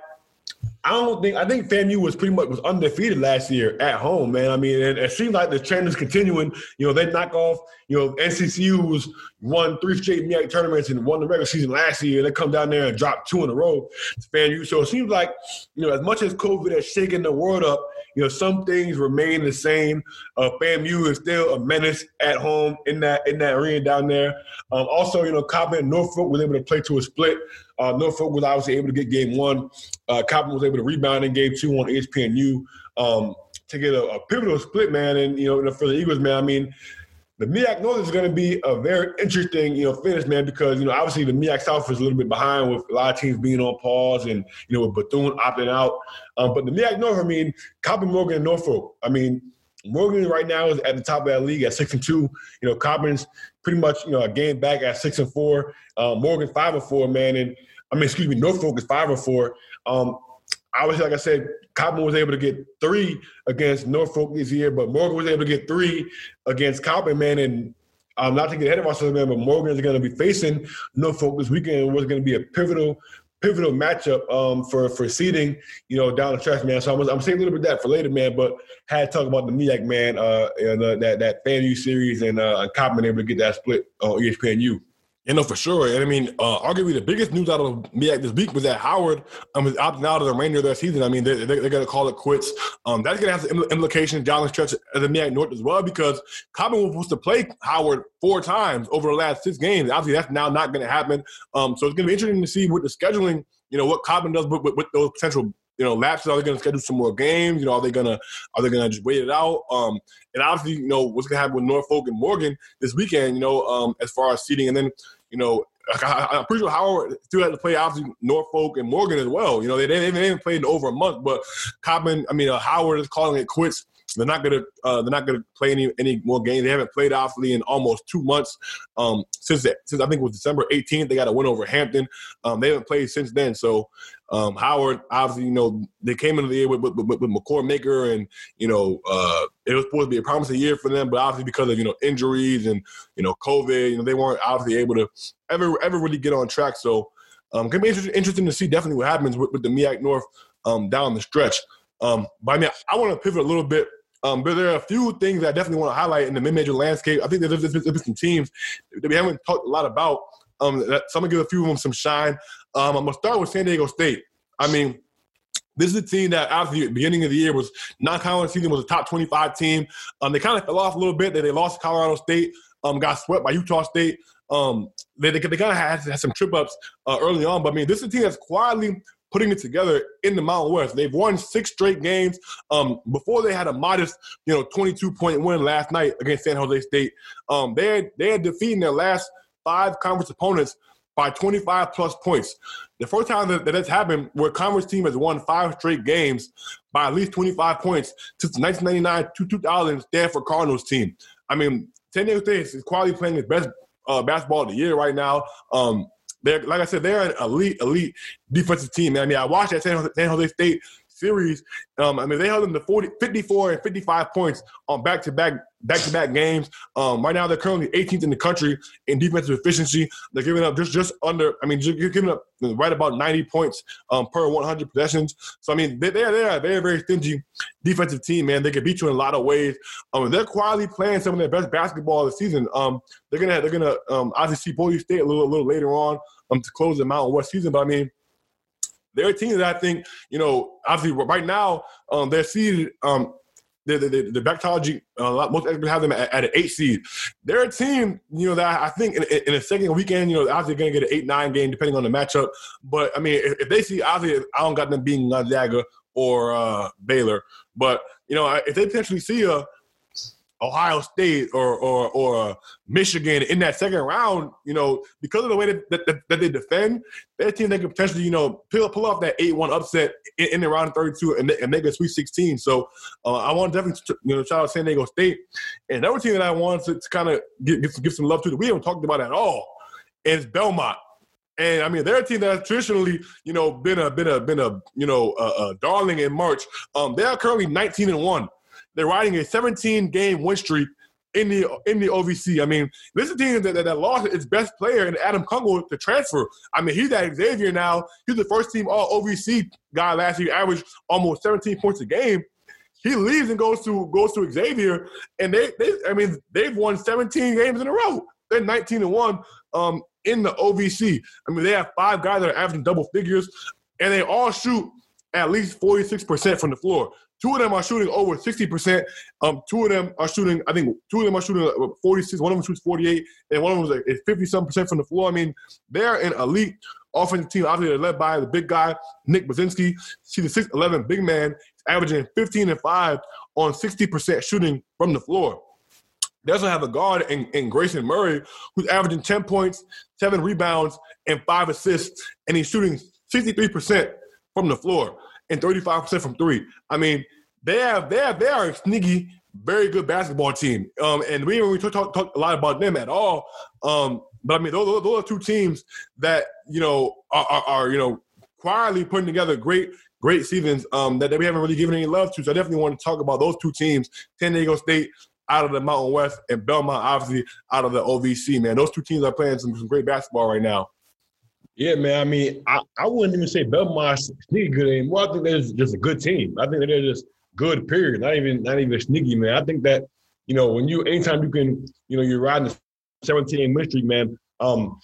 I don't think I think FAMU was pretty much was undefeated last year at home, man. I mean, it, it seems like the trend is continuing. You know, they knock off. You know, NCCU was won three straight MEAC tournaments and won the regular season last year. They come down there and drop two in a row. It's FAMU, so it seems like you know, as much as COVID has shaken the world up, you know, some things remain the same. Uh, FAMU is still a menace at home in that in that arena down there. Um, also, you know, Coppin and Norfolk was able to play to a split. Uh, Norfolk was obviously able to get game one. Uh, Coppin was able to rebound in game two on ESPNU um, to get a, a, pivotal split, man. And, you know, for the Eagles, man, I mean, the MEAC North is going to be a very interesting, you know, finish, man, because, you know, obviously the MEAC South is a little bit behind with a lot of teams being on pause and, you know, with Bethune opting out. Um, but the MEAC North, I mean, Coppin, Morgan, and Norfolk, I mean, Morgan right now is at the top of that league at six and two. You know, Coppin's pretty much you know a game back at six and four. Um, Morgan five and four, man, and I mean, excuse me, Norfolk is five and four. Um, obviously, like I said, Coppin was able to get three against Norfolk this year, but Morgan was able to get three against Coppin, man, and um, not to get ahead of ourselves, man, but Morgan is going to be facing Norfolk this weekend. Was going to be a pivotal pivotal matchup um, for for seeding, you know, down the stretch, man. So I'm, I'm saying a little bit of that for later, man. But had to talk about the MEAC, man, uh, and uh, that that FAMU series and uh, Coppin able to get that split on ESPNU. You know, for sure. And I mean, uh, arguably the biggest news out of MEAC this week was that Howard um, is opting out of the remainder of their season. I mean, they, are going to call it quits. Um, that's going to have some implications down the stretch of the MEAC North as well because Coppin was supposed to play Howard four times over the last six games. Obviously, that's now not going to happen. Um, so it's going to be interesting to see what the scheduling, you know, what Coppin does with, with, with those potential you know, lapses? Are they going to schedule some more games? You know, are they gonna are they gonna just wait it out? Um, and obviously, you know, what's going to happen with Norfolk and Morgan this weekend? You know, um, as far as seating, and then you know, I, am pretty sure Howard still had to play obviously Norfolk and Morgan as well. You know, they they, they haven't played in over a month, but Coppin, I mean, uh, Howard is calling it quits. They're not gonna uh, they're not gonna play any any more games. They haven't played obviously in almost two months um, since the, since I think it was December 18th. They got a win over Hampton. Um, they haven't played since then. So um, Howard obviously you know they came into the year with with, with, Makur and you know uh, it was supposed to be a promising year for them, but obviously because of you know injuries and you know COVID, you know they weren't obviously able to ever ever really get on track. So um, gonna be interesting, interesting to see definitely what happens with, with the MEAC North um, down the stretch. Um, but I mean, I want to pivot a little bit um, but there are a few things I definitely want to highlight in the mid-major landscape. I think there's, there's, there's some teams that we haven't talked a lot about. Um, that, so I'm gonna give a few of them some shine. Um, I'm gonna start with San Diego State. I mean, this is a team that after the beginning of the year was non-conference season was a top 25 team. Um, they kind of fell off a little bit. They, they lost Colorado State. Um, got swept by Utah State. Um, they, they, they kind of had, had some trip ups uh, early on, but I mean, this is a team that's quietly putting it together in the Mountain West. They've won six straight games. Um, before they had a modest, you know, 22 point win last night against San Jose State. Um, they had, they had defeated their last five conference opponents by 25 plus points. The first time that, that that's happened, where conference team has won five straight games by at least 25 points since 1999 to 2000 Stanford Cardinals team. I mean, San Diego State is quality playing its best uh, basketball of the year right now. Um, they're like I said, they're an elite, elite defensive team. I mean, I watched that San Jose State series. Um, I mean, they held them to 40, 54 and 55 points on back-to-back back-to-back games. Um, right now, they're currently 18th in the country in defensive efficiency. They're giving up just just under. I mean, you're giving up right about 90 points um, per 100 possessions. So I mean, they, they're they're a very very stingy defensive team, man. They can beat you in a lot of ways. Um, they're quietly playing some of their best basketball of the season. Um, they're gonna they're gonna um, obviously see Boise State a little a little later on um, to close the Mountain West season. But I mean, they're a team that I think, you know, obviously right now um, they're seeded. Um, the, the, the, the Bracketology, uh, most experts have them at, at, an eight seed. They're a team, you know, that I think in, in a second weekend, you know, obviously they're going to get an eight nine game depending on the matchup. But I mean, if, if they see obviously, I don't got them being Gonzaga or uh, Baylor, but you know, if they potentially see a Ohio State or or or Michigan in that second round, you know, because of the way that, that, that they defend, their team they could potentially, you know, pull, pull off that eight one upset in, in the round thirty two and, and make a Sweet Sixteen. So uh, I want to definitely, you know, shout out San Diego State. And another team that I want to, to kind of give, give, give some love to that we haven't talked about at all is Belmont. And I mean, they're a team that has traditionally, you know, been a been a been a you know a, a darling in March. Um, they are currently 19 and one. They're riding a 17 game win streak in the in the OVC. I mean, this is a team that, that, that lost its best player in Adam Kunkel to transfer. I mean, he's at Xavier now. He's the first team All OVC guy last year, averaged almost 17 points a game. He leaves and goes to goes to Xavier, and they, they I mean, they've won 17 games in a row. They're 19 and one um, in the OVC. I mean, they have five guys that are averaging double figures, and they all shoot at least 46% from the floor. Two of them are shooting over 60%. Um, two of them are shooting, I think two of them are shooting 46. One of them shoots 48, and one of them is 50 something percent from the floor. I mean, they're an elite offensive team. Obviously, they're led by the big guy, Nick Muszynski. He's a 6'11 big man, averaging 15 and 5 on 60% shooting from the floor. They also have a guard in, in Grayson Murphy, who's averaging 10 points, seven rebounds, and five assists, and he's shooting 63% from the floor and 35% from three. I mean, they have they have they are a sneaky, very good basketball team. Um, and we we talk, talk, talk, a lot about them at all. Um, but I mean, those, those are two teams that you know are, are, are, you know quietly putting together great great seasons um, that, that we haven't really given any love to. So I definitely want to talk about those two teams: San Diego State out of the Mountain West and Belmont, obviously out of the OVC. Man, those two teams are playing some, some great basketball right now. Yeah, man. I mean, I, I wouldn't even say Belmont's sneaky good anymore. I think they're just a good team. I think they're just good. Period. Not even not even sneaky, man. I think that you know when you anytime you can, you know, you're riding the 17 mystery, man. Um,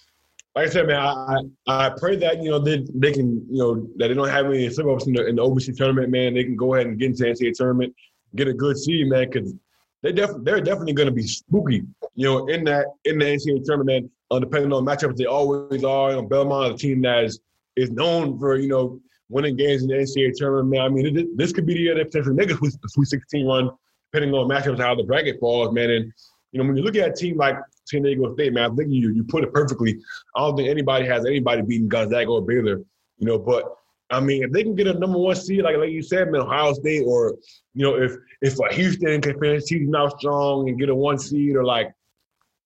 like I said, man, I, I pray that you know they, they can you know that they don't have any slip ups in the, in the OVC tournament, man. They can go ahead and get into the NCAA tournament, get a good seed, man, because they def- they're definitely going to be spooky, you know, in that in the NCAA tournament uh, depending on matchups, they always are. You know, Belmont, a team that is is known for you know winning games in the NCAA tournament. Man, I mean, this could be the year that potentially make a Sweet, Sweet 16 run, depending on matchups how the bracket falls, man. And you know, when you look at a team like San Diego State, man, I think you you put it perfectly. I don't think anybody has anybody beating Gonzaga or Baylor, you know. But I mean, if they can get a number one seed, like like you said, man, Ohio State, or you know, if if a Houston can finish season out strong and get a one seed, or like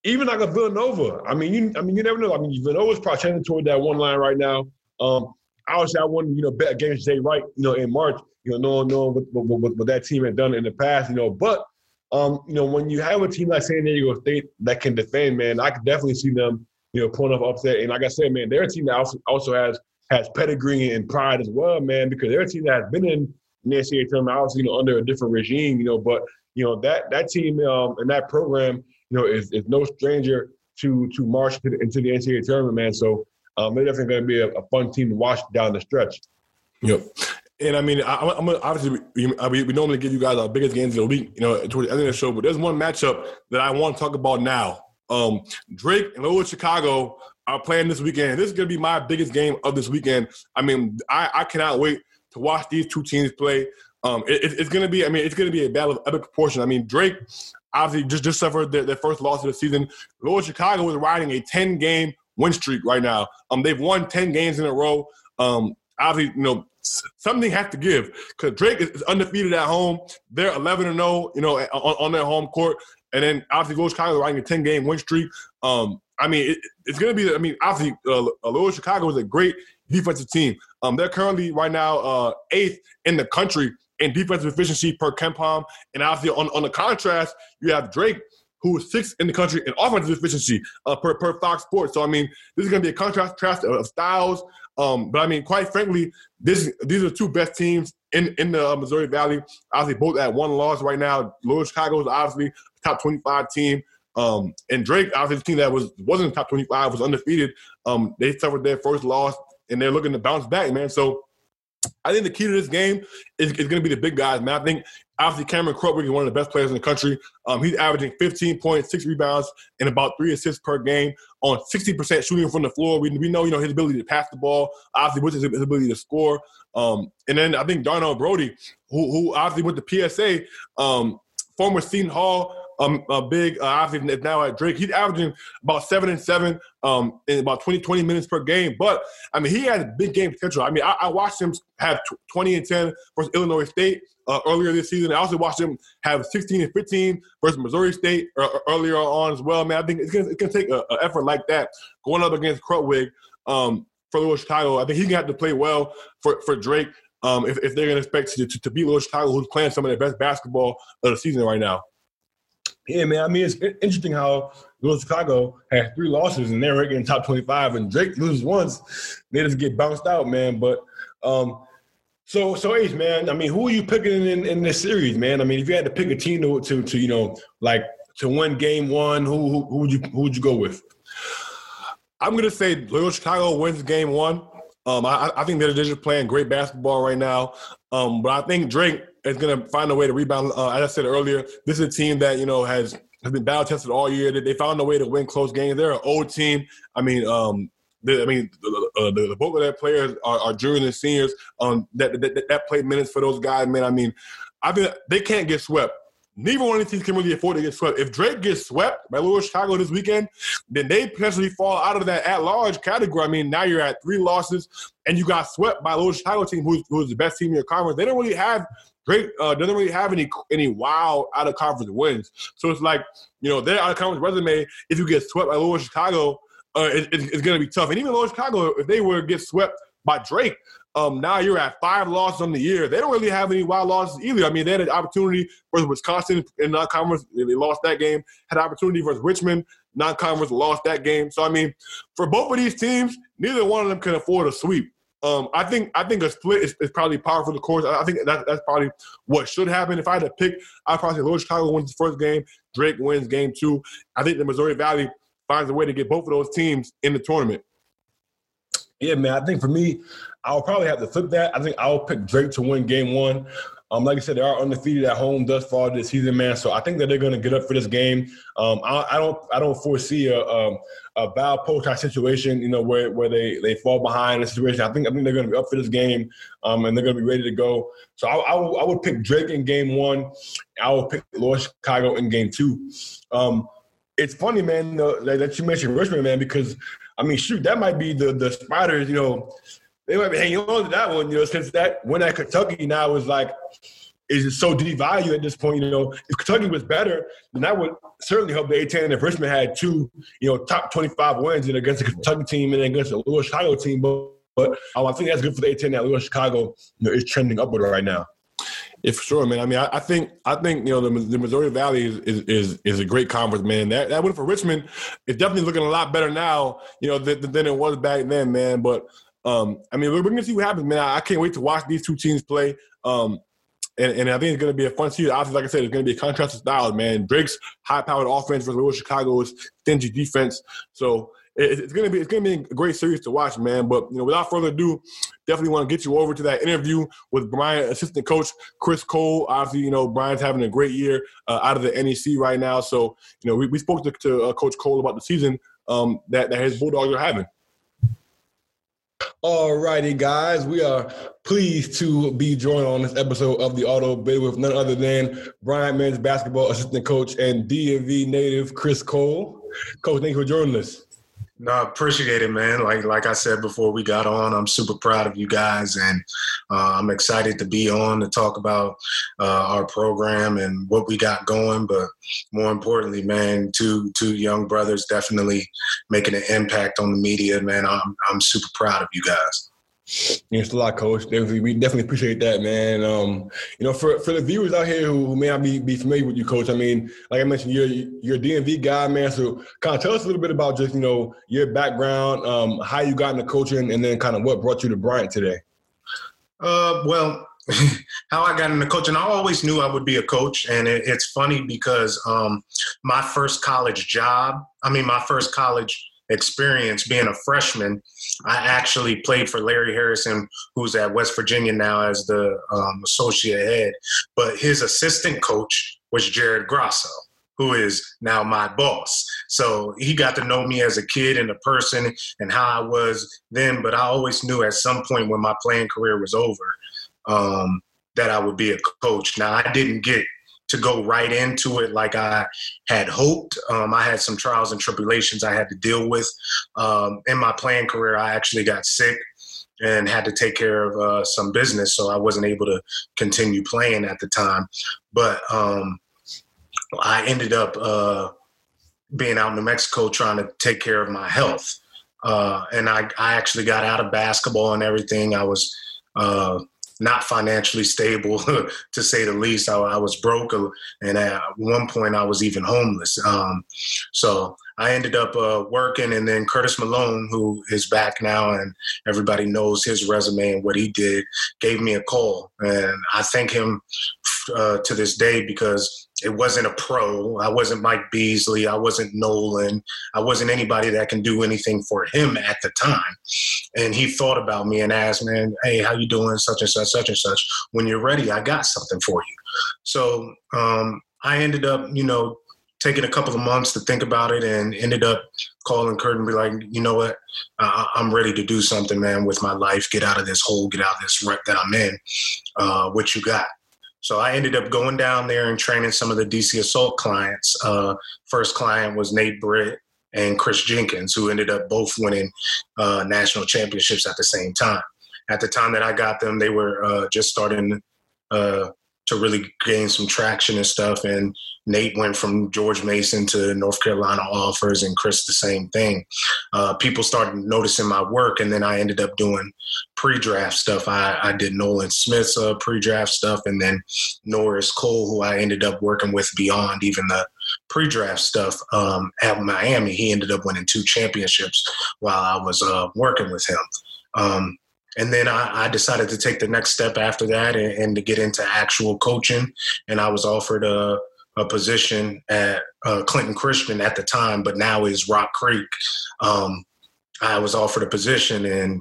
even like a Villanova. I mean, you I mean, you never know. I mean, Villanova's probably trending toward that one line right now. Um, obviously, I wouldn't, you know, bet against Jay Wright, you know, in March, you know, knowing, knowing what, what, what, that team had done in the past, you know, but um, you know, when you have a team like San Diego State that can defend, man, I could definitely see them, you know, pulling off upset. And like I said, man, they're a team that also, also has has pedigree and pride as well, man, because they're a team that has been in the NCAA tournament, obviously, you know, under a different regime, you know, but you know that that team um, and that program, you know, is, is no stranger to to march to into the NCAA tournament, man. So um, they're definitely going to be a, a, fun team to watch down the stretch. Yep. And I mean, I, am obviously we, we, normally give you guys our biggest games of the week, you know, towards the end of the show. But there's one matchup that I want to talk about now. Um, Drake and Loyola Chicago are playing this weekend. This is gonna be my biggest game of this weekend. I mean, I, I cannot wait to watch these two teams play. Um, it, it's gonna be, I mean, it's gonna be a battle of epic proportion. I mean, Drake obviously just just suffered their, their first loss of the season. Loyola Chicago was riding a 10 game win streak right now. Um, they've won 10 games in a row. Um, obviously, you know, something has to give because Drake is undefeated at home. They're 11 and 0, you know, on, on, their home court. And then obviously, Loyola Chicago riding a 10 game win streak. Um, I mean, it, it's going to be. I mean, obviously, uh, Loyola Chicago is a great defensive team. Um, they're currently right now uh, eighth in the country in defensive efficiency per KenPom. And obviously, on, on the contrast, you have Drake, who is sixth in the country in offensive efficiency uh, per, per Fox Sports. So, I mean, this is going to be a contrast of styles. Um, but I mean, quite frankly, this these are two best teams in in the uh, Missouri Valley. Obviously, both at one loss right now. Loyola Chicago is obviously top twenty five team. Um, and Drake, obviously, the team that was wasn't top twenty five was undefeated. Um, they suffered their first loss, and they're looking to bounce back, man. So I think the key to this game is, is going to be the big guys, man. I think obviously Cameron Krutwig is one of the best players in the country. Um, he's averaging 15 points, six rebounds, and about three assists per game on 60% shooting from the floor. We, we know, you know, his ability to pass the ball, obviously with his, his ability to score. Um, and then I think Darnell Brodie, who, who obviously went to PSA, um, former Seton Hall um, a big, uh, obviously now at Drake. He's averaging about seven and seven um, in about 20, 20 minutes per game. But, I mean, he has big game potential. I mean, I, I watched him have 20 and 10 versus Illinois State uh, earlier this season. I also watched him have 16 and 15 versus Missouri State uh, earlier on as well. Man, I think it's going to take an effort like that going up against Krutwig um, for Loyola Chicago. I think he's to have to play well for, for Drake. Um, if, if, they're going to expect to, to, beat Loyola Chicago, who's playing some of their best basketball of the season right now. Yeah, man. I mean, it's interesting how Loyola Chicago had three losses and they're ranking top 25, and Drake loses once. They just get bounced out, man. But um, so so Ace, man. I mean, who are you picking in, in this series, man? I mean, if you had to pick a team to to, to you know like to win game one, who who, who would you who would you go with? I'm gonna say Loyola Chicago wins game one. Um, I, I think they're just playing great basketball right now. Um, but I think Drake is going to find a way to rebound. Uh, as I said earlier, this is a team that you know has has been battle tested all year. They found a way to win close games. They're an old team. I mean, um, I mean, the, uh, the, the, bulk of their players are, are juniors and seniors um, that, that that play minutes for those guys. Man, I mean, I think they can't get swept neither one of these teams can really afford to get swept. If Drake gets swept by Loyola Chicago this weekend, then they potentially fall out of that at-large category. I mean, now you're at three losses, and you got swept by Loyola Chicago team, who's, who's the best team in your conference. They don't really have Drake uh, doesn't really have any any wow out of conference wins. So it's like you know their out of conference resume. If you get swept by Loyola Chicago, uh, it, it, it's going to be tough. And even Loyola Chicago, if they were to get swept by Drake, um, now you're at five losses on the year. They don't really have any wild losses either. I mean, they had an opportunity versus Wisconsin in non-conference. They lost that game. Had an opportunity versus Richmond, non-conference, lost that game. So I mean, for both of these teams, neither one of them can afford a sweep. Um, I think I think a split is, is probably powerful. the course. I think that, that's probably what should happen. If I had to pick, I'd probably say Loyola Chicago wins the first game, Drake wins game two. I think the Missouri Valley finds a way to get both of those teams in the tournament. Yeah, man. I think for me, I'll probably have to flip that. I think I'll pick Drake to win game one. Um, like I said, they are undefeated at home thus far this season, man. So I think that they're going to get up for this game. Um, I, I, don't I don't foresee a um, a bad post situation, you know, where, where they, they fall behind in a situation. I think I think they're going to be up for this game, um, and they're going to be ready to go. So I, I, would pick Drake in game one. I would pick Loyola Chicago in game two. Um, it's funny, man, that you mentioned Richmond, man, because I mean, shoot, that might be the the Spiders, you know they might be hanging on to that one, you know, since that when at Kentucky now is like is so devalued at this point. You know, if Kentucky was better, then that would certainly help the A10 if Richmond had two, you know, top 25 wins and against the Kentucky team and against the Loyola Chicago team. But, but um, I think that's good for the A10 that Loyola Chicago you know, is trending upward right now. Yeah, for sure, man. I mean, I, I, think I think you know the, the Missouri Valley is, is, is is a great conference, man. That that win for Richmond is definitely looking a lot better now, you know, than, than it was back then, man. But um, I mean, we're, we're, gonna see what happens, man. I, I, can't wait to watch these two teams play. Um, and, and, I think it's going to be a fun season. Obviously, like I said, it's going to be a contrast of styles, man. Drake's high-powered offense versus Chicago's stingy defense. So it, it's going to be it's going to be a great series to watch, man. But you know, without further ado, definitely want to get you over to that interview with Bryant, assistant coach Chris Cole. Obviously, you know Bryant's having a great year uh, out of the NEC right now. So you know, we, we spoke to, to uh, Coach Cole about the season um, that that his Bulldogs are having. All righty, guys. We are pleased to be joined on this episode of the Auto Bid with none other than Bryant men's basketball assistant coach and DMV native Chris Cole. Coach, thank you for joining us. No, appreciate it, man. Like like I said before we got on, I'm super proud of you guys, and uh, I'm excited to be on to talk about uh, our program and what we got going. But more importantly, man, two two young brothers definitely making an impact on the media, man. I'm I'm super proud of you guys. Thanks a lot, Coach. Definitely, we definitely appreciate that, man. Um, you know, for, for the viewers out here who, may not be, be familiar with you, Coach. I mean, like I mentioned, you're you're a DMV guy, man. So, kind of tell us a little bit about just you know your background, um, how you got into coaching, and then kind of what brought you to Bryant today. Uh, well, how I got into coaching, I always knew I would be a coach, and it, it's funny because um, my first college job, I mean, my first college experience being a freshman, I actually played for Larry Harrison, who's at West Virginia now as the um, associate head. But his assistant coach was Jared Grasso, who is now my boss. So he got to know me as a kid and a person and how I was then. But I always knew at some point when my playing career was over um, that I would be a coach. Now, I didn't get to go right into it like I had hoped. Um, I had some trials and tribulations I had to deal with. Um, in my playing career, I actually got sick and had to take care of uh, some business, so I wasn't able to continue playing at the time. But um, I ended up uh, being out in New Mexico trying to take care of my health. Uh, and I, I actually got out of basketball and everything. I was uh, not financially stable, to say the least. I, I, was broke, uh, and at one point I was even homeless. Um, so I ended up uh, working, and then Curtis Malone, who is back now, and everybody knows his resume and what he did, gave me a call, and I thank him uh, to this day because it wasn't a pro. I wasn't Mike Beasley. I wasn't Nolan. I wasn't anybody that can do anything for him at the time. And he thought about me and asked, "Man, hey, how you doing? Such and such, such and such. When you're ready, I got something for you." So um, I ended up, you know, taking a couple of months to think about it, and ended up calling Kurt and be like, "You know what? Uh, I'm ready to do something, man, with my life. Get out of this hole. Get out of this rut that I'm in. Uh, what you got?" So I ended up going down there and training some of the DC Assault clients. Uh, first client was Nate Britt and Chris Jenkins, who ended up both winning uh, national championships at the same time. At the time that I got them, they were uh, just starting uh, to really gain some traction and stuff. And Nate went from George Mason to North Carolina offers, and Chris the same thing. Uh, people started noticing my work, and then I ended up doing pre-draft stuff. I, I did Nolan Smith's uh, pre-draft stuff, and then Norris Cole, who I ended up working with beyond even the pre-draft stuff um, at Miami. He ended up winning two championships while I was uh, working with him. Um, and then I, I, decided to take the next step after that and, and, to get into actual coaching. And I was offered a, a position at uh, Clinton Christian at the time, but now is Rock Creek. Um, I was offered a position, and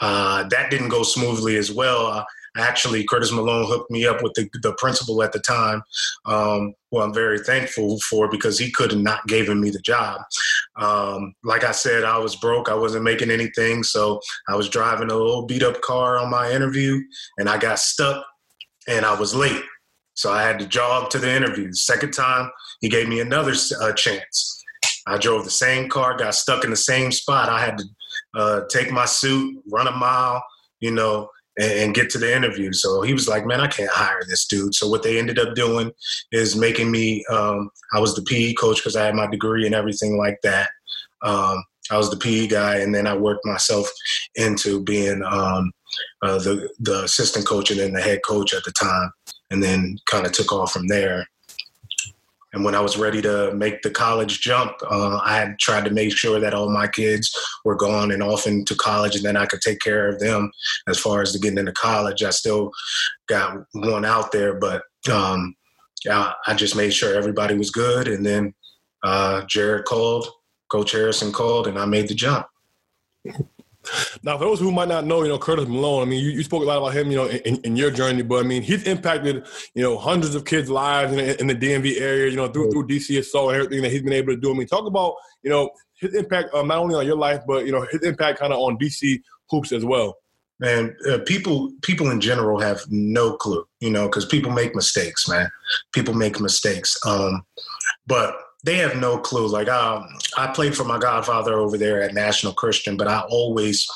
uh, that didn't go smoothly as well. actually, Curtis Malone hooked me up with the, the principal at the time. Um, well, I'm very thankful for because he could not given me the job. Um, like I said, I was broke. I wasn't making anything. So I was driving a little beat up car on my interview and I got stuck and I was late. So I had to jog to the interview. Second time, he gave me another uh, chance. I drove the same car, got stuck in the same spot. I had to uh, take my suit, run a mile, you know, and, and, get to the interview. So he was like, man, I can't hire this dude. So what they ended up doing is making me, um, I was the PE coach because I had my degree and everything like that. Um, I was the PE guy, and then I worked myself into being um, uh, the the assistant coach and then the head coach at the time, and then kind of took off from there. And when I was ready to make the college jump, uh, I had tried to make sure that all my kids were gone and off into college, and then I could take care of them as far as getting into college. I still got one out there, but um, yeah, I just made sure everybody was good. And then uh, Jared called, Coach Harrison called, and I made the jump. Now, for those who might not know, you know Curtis Malone. I mean, you, you spoke a lot about him, you know, in, in, your journey. But I mean, he's impacted, you know, hundreds of kids' lives in, in the DMV area. You know, through through DC Assault and everything that he's been able to do. I mean, talk about you know his impact um, not only on your life, but you know his impact kind of on DC hoops as well. Man, uh, people people in general have no clue, you know, because people make mistakes, man. People make mistakes. Um, but they have no clue. Like um, I played for my godfather over there at National Christian, but I always,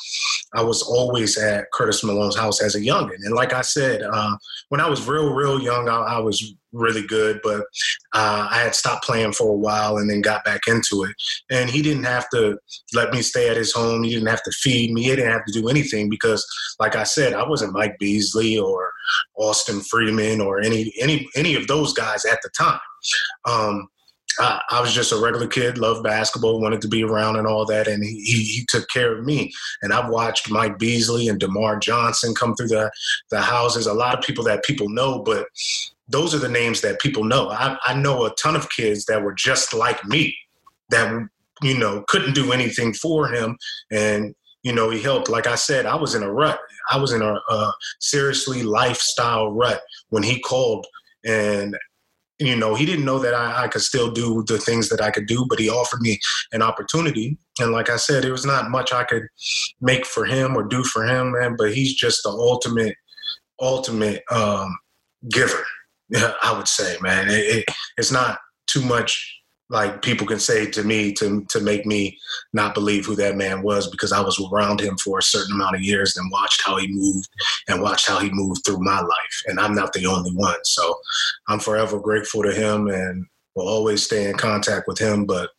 I was always at Curtis Malone's house as a youngin. And like I said, uh, when I was real, real young, I, I was really good, but uh, I had stopped playing for a while and then got back into it. And he didn't have to let me stay at his home. He didn't have to feed me. He didn't have to do anything because, like I said, I wasn't Mike Beasley or Austin Freeman or any any any of those guys at the time. Um, I, I, was just a regular kid, loved basketball, wanted to be around and all that, and he, he took care of me. And I've watched Mike Beasley and DeMar Johnson come through the the houses. A lot of people that people know, but those are the names that people know. I, I know a ton of kids that were just like me, that you know couldn't do anything for him, and you know he helped. Like I said, I was in a rut. I was in a, a seriously lifestyle rut when he called and you know, he didn't know that I, I, could still do the things that I could do, but he offered me an opportunity. And like I said, it was not much I could make for him or do for him, man. But he's just the ultimate, ultimate um, giver. I would say, man. It, it, it's not too much like people can say to me to to make me not believe who that man was because I was around him for a certain amount of years and watched how he moved and watched how he moved through my life. And I'm not the only one. So I'm forever grateful to him and will always stay in contact with him. But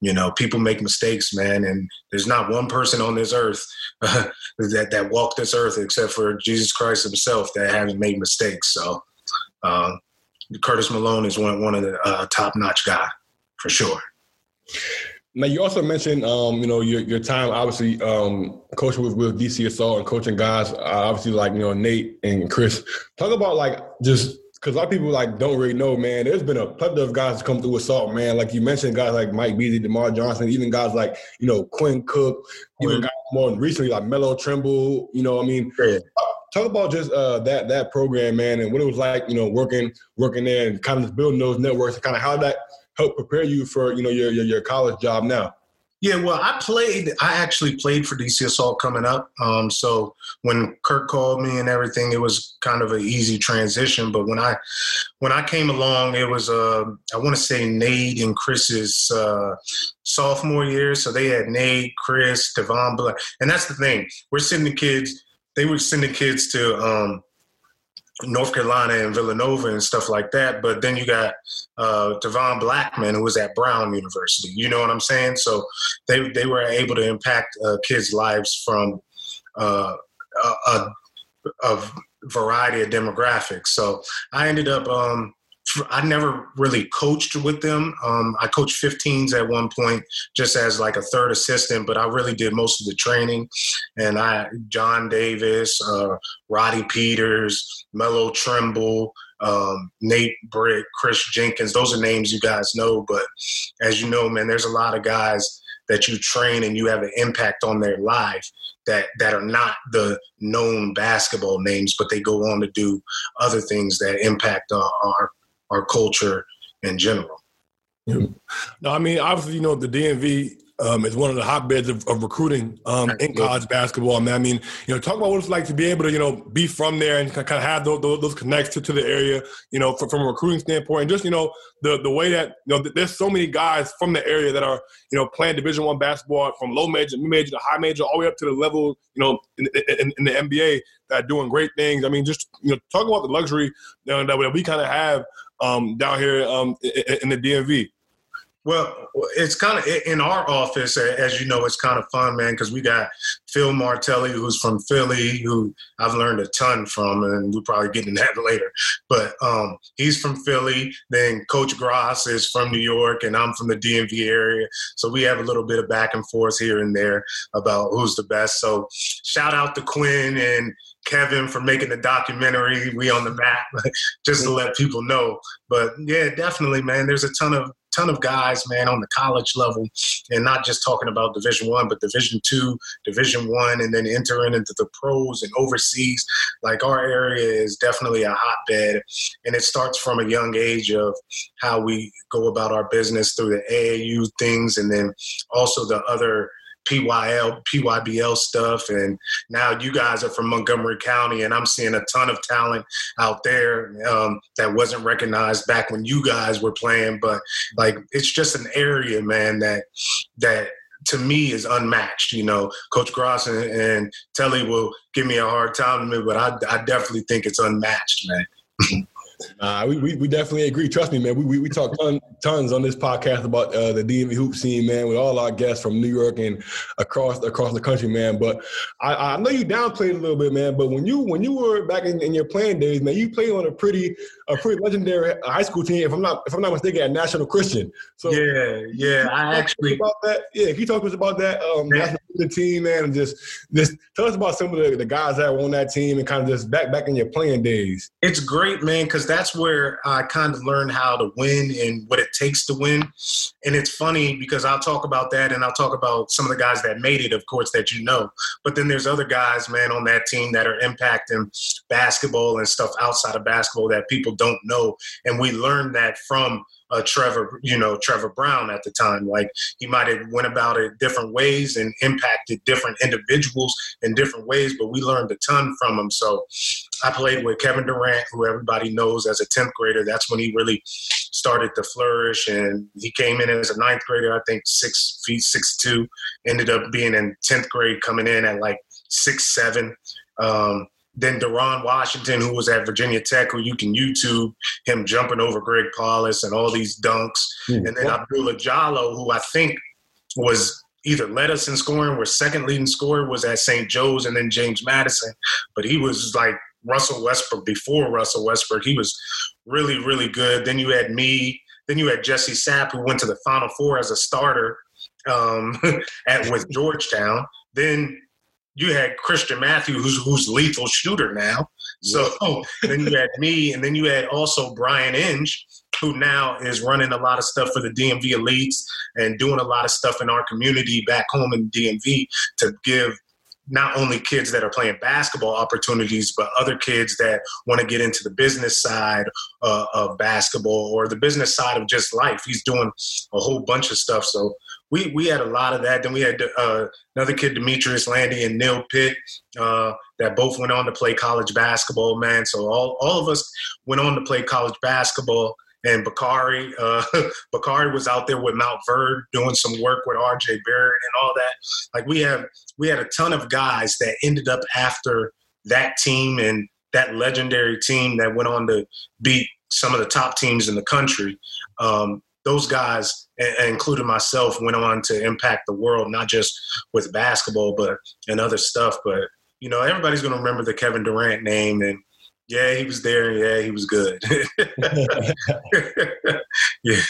you know, people make mistakes, man, and there's not one person on this earth uh, that that walked this earth except for Jesus Christ Himself that hasn't made mistakes. So, uh, Curtis Malone is one one of the uh, top notch guy for sure. Now you also mentioned, um, you know, your, your time obviously um, coaching with, with DC Assault and coaching guys, uh, obviously like you know Nate and Chris. Talk about like just because a lot of people like don't really know, man. There's been a plethora of guys come through assault, man. Like you mentioned, guys like Mike Beasley, DeMar Johnson, even guys like you know Quinn Cook, even guys more recently like Melo Trimble. You know, I mean, yeah. talk about just uh, that that program, man, and what it was like, you know, working working there and kind of building those networks and kind of how that help prepare you for you know your your, your college job now? Yeah, well, I played. I actually played for DC Assault coming up. Um, so when Kirk called me and everything, it was kind of an easy transition. But when I when I came along, it was uh, I want to say Nate and Chris's uh, sophomore year. So they had Nate, Chris, Devon Black, and that's the thing. We're sending the kids. They were sending kids to um, North Carolina and Villanova and stuff like that. But then you got uh, Devon Blackman, who was at Brown University. You know what I'm saying? So they they were able to impact uh, kids' lives from uh, a, a, variety of demographics. So I ended up. Um, I never really coached with them. Um, I coached 15s at one point, just as like a third assistant, but I really did most of the training. And I, John Davis, uh, Roddy Peters, Melo Trimble, um, Nate Britt, Chris Jenkins. Those are names you guys know, but as you know, man, there's a lot of guys that you train and you have an impact on their life that that are not the known basketball names, but they go on to do other things that impact our our, our culture in general. No, I mean obviously you know the DMV um, is one of the hotbeds of, of recruiting um, in college basketball. Man, I mean, you know, talk about what it's like to be able to, you know, be from there and kind of have those, those, those connections to the area, you know, from, from, a recruiting standpoint, and just you know the the way that you know there's so many guys from the area that are you know playing Division One basketball from low major, mid major to high major, all the way up to the level, you know, in, in, in the NBA that are doing great things. I mean, just you know, talk about the luxury you know, that we kind of have um, down here um, in, the DMV. Well, it's kind of in our office, as you know, it's kind of fun, man, because we got Phil Martelli, who's from Philly, who I've learned a ton from, and we'll probably get into that later. But um, he's from Philly. Then Coach Gross is from New York, and I'm from the DMV area. So we have a little bit of back and forth here and there about who's the best. So shout out to Quinn and Kevin for making the documentary. We on the map, just to let people know. But yeah, definitely, man. There's a ton of ton of guys, man, on the college level, and not just talking about Division One, but Division Two, Division One, and then entering into the pros and overseas. Like our area is definitely a hotbed, and it starts from a young age of how we go about our business through the AAU things, and then also the other PYL, PYBL stuff. And now you guys are from Montgomery County, and I'm seeing a ton of talent out there um, that wasn't recognized back when you guys were playing. But like, it's just an area, man, that that to me is unmatched. You know, Coach Gross and, and Telly will give me a hard time, but I, I definitely think it's unmatched, man. We, we, we, definitely agree. Trust me, man. We, we, we talk ton, tons on this podcast about uh, the DMV hoop scene, man, with all our guests from New York and across across the country, man. But I, I know you downplayed a little bit, man. But when you when you were back in, in your playing days, man, you played on a pretty a pretty legendary high school team. If I'm not if I'm not mistaken, at National Christian. So yeah, yeah, I actually about that. Yeah, can you talk to us about that? Um, yeah. the team, man, and just just tell us about some of the, the guys that were on that team and kind of just back back in your playing days. It's great, man, because that's where I kind of learned how to win and what it takes to win. And it's funny because I'll talk about that and I'll talk about some of the guys that made it, of course, that you know. But then there's other guys, man, on that team that are impacting basketball and stuff outside of basketball that people don't know. And we learned that from uh, Trevor, you know, Trevor Brown at the time. Like he might have went about it different ways and impacted different individuals in different ways, but we learned a ton from him. So I played with Kevin Durant, who everybody knows as a 10th grader. That's when he really started to flourish. And he came in as a ninth grader, I think six feet, six two, ended up being in 10th grade coming in at like six, seven. Um, then Deron Washington, who was at Virginia Tech, who you can YouTube him jumping over Greg Paulus and all these dunks. Mm-hmm. And then Abdulai Jalloh, who I think was either led us in scoring, or second leading scorer was at St. Joe's, and then James Madison. But he was like Russell Westbrook before Russell Westbrook. He was really, really good. Then you had me. Then you had Jesse Sapp, who went to the Final Four as a starter um, at with Georgetown. Then you had Christian Matthew, who's who's lethal shooter now. So then you had me, and then you had also Brian Inge, who now is running a lot of stuff for the DMV elites and doing a lot of stuff in our community back home in DMV to give not only kids that are playing basketball opportunities, but other kids that want to get into the business side uh, of basketball or the business side of just life. He's doing a whole bunch of stuff. So we we had a lot of that. Then we had uh, another kid, Demetrius Landy and Neil Pitt, uh, that both went on to play college basketball. Man, so all all of us went on to play college basketball. And Bakari, uh, Bakari was out there with Montverde doing some work with R.J. Barrett and all that. Like we have, we had a ton of guys that ended up after that team and that legendary team that went on to beat some of the top teams in the country. Um, those guys, including myself, went on to impact the world, not just with basketball, but and other stuff. But you know, everybody's going to remember the Kevin Durant name, and yeah, he was there. Yeah, he was good. yeah.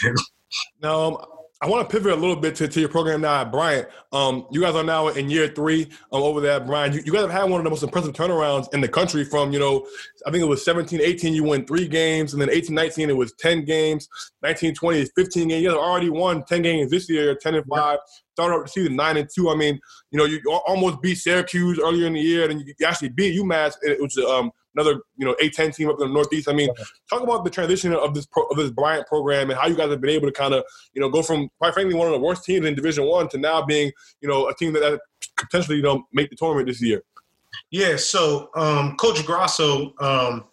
No, I want to pivot a little bit to, to your program now at Bryant. Um, you guys are now in year three um, over there at Bryant. You, you, guys have had one of the most impressive turnarounds in the country from, you know, I think it was 17, 18, you won three games, and then 18, 19, it was 10 games. 19, 20 is 15 games. You guys already won 10 games this year, 10 and 5. Started up the season 9 and 2. I mean, you know, you almost beat Syracuse earlier in the year, and you actually beat UMass, which is um, another you know A10 team up in the Northeast. I mean, talk about the transition of this pro, of this Bryant program and how you guys have been able to kind of you know go from quite frankly one of the worst teams in Division One to now being you know a team that, that potentially you know make the tournament this year. Yeah. So um, Coach Grasso, um,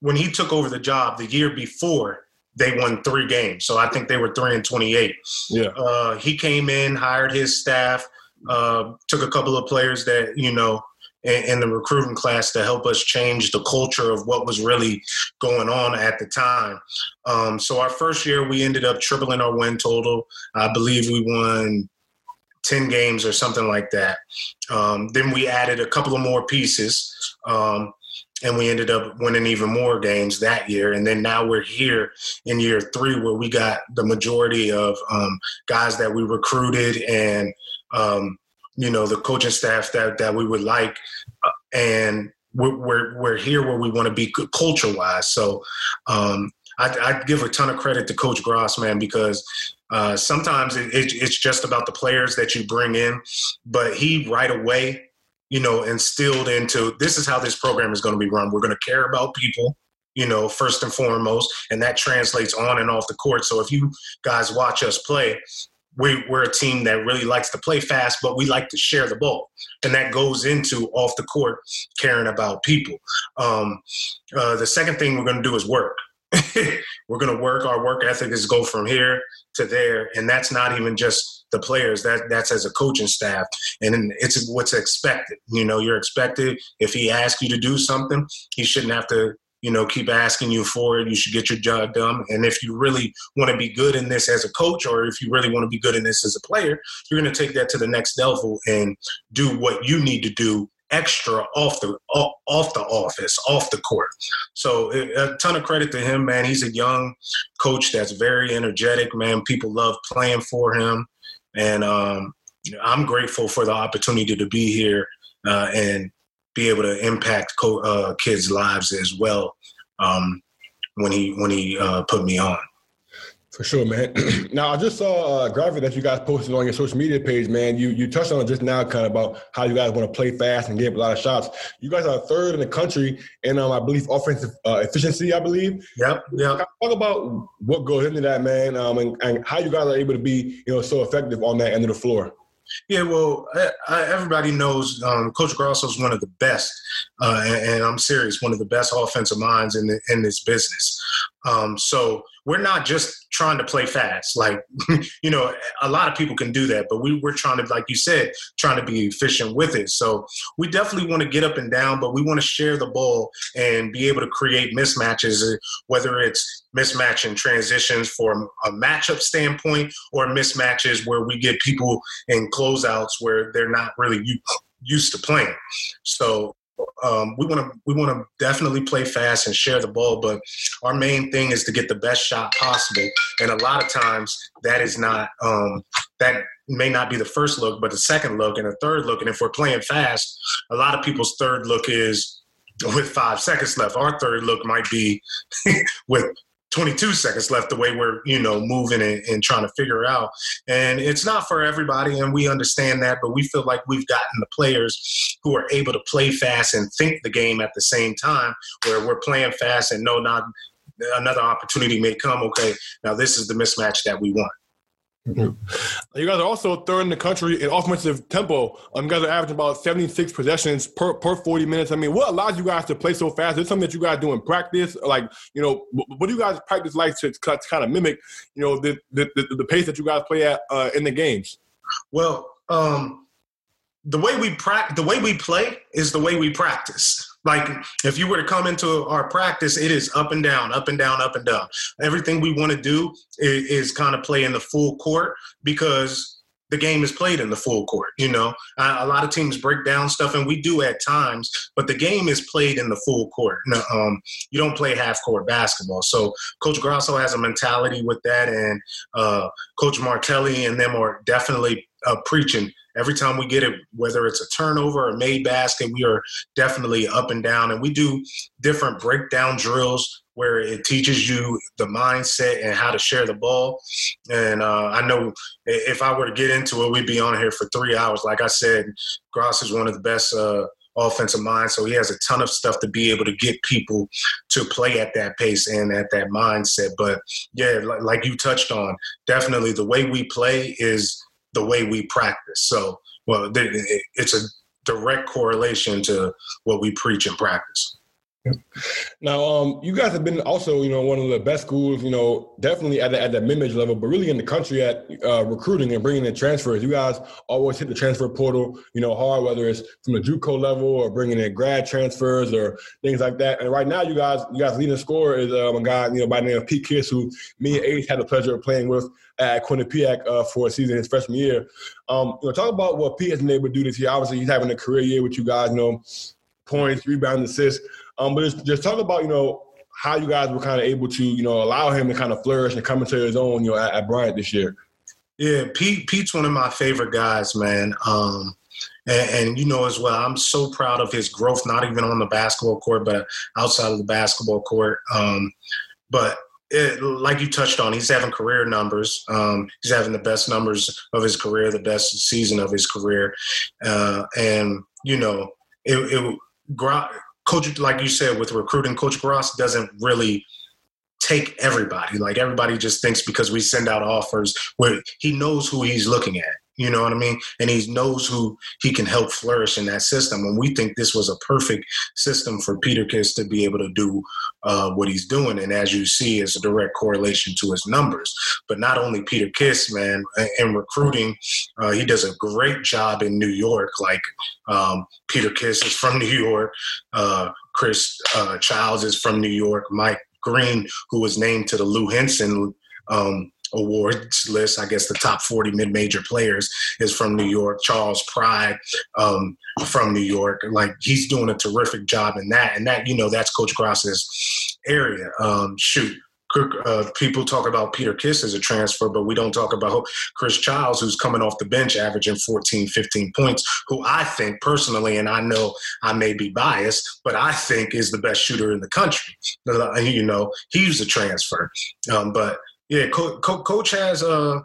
when he took over the job the year before. They won three games, so I think they were three and twenty-eight. Yeah, uh, he came in, hired his staff, uh, took a couple of players that you know in, the recruiting class to help us change the culture of what was really going on at the time. Um, so our first year, we ended up tripling our win total. I believe we won 10 games or something like that. Um, then we added a couple of more pieces. Um, and we ended up winning even more games that year. And then now we're here in year three, where we got the majority of um, guys that we recruited and um, you know the coaching staff that that we would like, uh, and we're, we're, we're here where we want to be culture wise. So um, I, I give a ton of credit to Coach Gross, man, because uh, sometimes it, it, it's just about the players that you bring in, but he right away, you know, instilled into this is how this program is going to be run. We're going to care about people you know, first and foremost, and that translates on and off the court. So if you guys watch us play, we, we're a team that really likes to play fast, but we like to share the ball. And that goes into off the court caring about people. Um, uh, the second thing we're going to do is work. we're going to work. Our work ethic is go from here to there. And that's not even just the players, that that's as a coaching staff. And it's what's expected. You know, you're expected. If he asks you to do something, he shouldn't have to you know, keep asking you for it. You should get your job done. And if you really want to be good in this as a coach, or if you really want to be good in this as a player, you're going to take that to the next level and do what you need to do extra off the off the office, off the court. So a ton of credit to him, man. He's a young coach that's very energetic, man. People love playing for him, and um, I'm grateful for the opportunity to be here uh, and be able to impact co- uh, kids' lives as well um, when he when he uh, put me on. For sure, man. now I just saw a graphic that you guys posted on your social media page, man. You you touched on it just now, kind of about how you guys want to play fast and get a lot of shots. You guys are third in the country in, um, I believe, offensive uh, efficiency. I believe. Yep. Yeah. Talk about what goes into that, man, um, and, and how you guys are able to be, you know, so effective on that end of the floor. Yeah, well, I, I, everybody knows um, Coach Grasso is one of the best, uh, and, and, I'm serious, one of the best offensive minds in the, in this business. Um, so we're not just trying to play fast. Like, you know, a lot of people can do that, but we, we're trying to, like you said, trying to be efficient with it. So we definitely want to get up and down, but we want to share the ball and be able to create mismatches, uh, whether it's mismatching transitions for a matchup standpoint or mismatches where we get people in closeouts where they're not really used to playing. So um, we want to we want to definitely play fast and share the ball, but our main thing is to get the best shot possible. And a lot of times that is not um, that may not be the first look, but the second look and the third look. And if we're playing fast, a lot of people's third look is with five seconds left. Our third look might be with 22 seconds left the way we're you know moving and, and, trying to figure out. And it's not for everybody and we understand that but we feel like we've gotten the players who are able to play fast and think the game at the same time where we're playing fast and no not another opportunity may come okay now this is the mismatch that we want Mm-hmm. You guys are also third in the country in offensive tempo. Um, you guys are averaging about 76 possessions per, per 40 minutes. I mean, what allows you guys to play so fast? Is it something that you guys do in practice? Like, you know, what do you guys practice like to, to kind of mimic, you know, the, the, the, the pace that you guys play at uh, in the games? Well, um, the way we practice, the way we play is the way we practice. Like if you were to come into our practice, it is up and down, up and down, up and down. Everything we want to do is, is kind of play in the full court because the game is played in the full court. You know, a lot of teams break down stuff, and we do at times, but the game is played in the full court. No, um, you don't play half court basketball. So Coach Grasso has a mentality with that, and uh, Coach Martelli and them are definitely uh, preaching every time we get it, whether it's a turnover or made basket, we are definitely up and down. And we do different breakdown drills where it teaches you the mindset and how to share the ball. And uh, I know if I were to get into it, we'd be on here for three hours. Like I said, Gross is one of the best uh, offensive minds, so he has a ton of stuff to be able to get people to play at that pace and at that mindset. But yeah, like you touched on, definitely the way we play is the way we practice. So, well, it's a direct correlation to what we preach and practice. Now, um, you guys have been also, you know, one of the best schools, you know, definitely at the, at the mid-major level, but really in the country at uh, recruiting and bringing in transfers. You guys always hit the transfer portal, you know, hard, whether it's from the JUCO level or bringing in grad transfers or things like that. And right now, you guys, you guys leading scorer is um, a guy, you know, by the name of Pete Kiss, who me and Ace had the pleasure of playing with at Quinnipiac uh, for a season his freshman year. Um, you know, talk about what Pete has been able to do this year. Obviously, he's having a career year with you guys, you know, points, rebounds, assists. Um, but just, just talk about, you know, how you guys were kind of able to, you know, allow him to kind of flourish and come into his own, you know, at, at Bryant this year. Yeah, Pete. Pete's one of my favorite guys, man. Um, and, and, you know as well, I'm so proud of his growth, not even on the basketball court, but outside of the basketball court. Um, but it, like you touched on, he's having career numbers. Um, he's having the best numbers of his career, the best season of his career, uh, and you know, it, it coach, like you said, with recruiting, Coach Gross doesn't really take everybody. Like everybody just thinks because we send out offers where he knows who he's looking at. You know what I mean? And he knows who he can help flourish in that system. And we think this was a perfect system for Peter Kiss to be able to do uh, what he's doing. And as you see, it's a direct correlation to his numbers. But not only Peter Kiss, man, in recruiting, uh, he does a great job in New York. Like um, Peter Kiss is from New York. Uh, Chris uh, Childs is from New York. Mike Green, who was named to the Lou Henson um, awards list. I guess the top 40 mid-major players is from New York. Charles Pride um, from New York. Like he's doing a terrific job in that. And that, you know, that's Coach Gross's area. Um, shoot. Uh, people talk about Peter Kiss as a transfer, but we don't talk about Chris Childs, who's coming off the bench averaging 14, 15 points, who I think personally, and I know I may be biased, but I think is the best shooter in the country. You know, he's a transfer. Um, but yeah, Co- Co- coach has uh,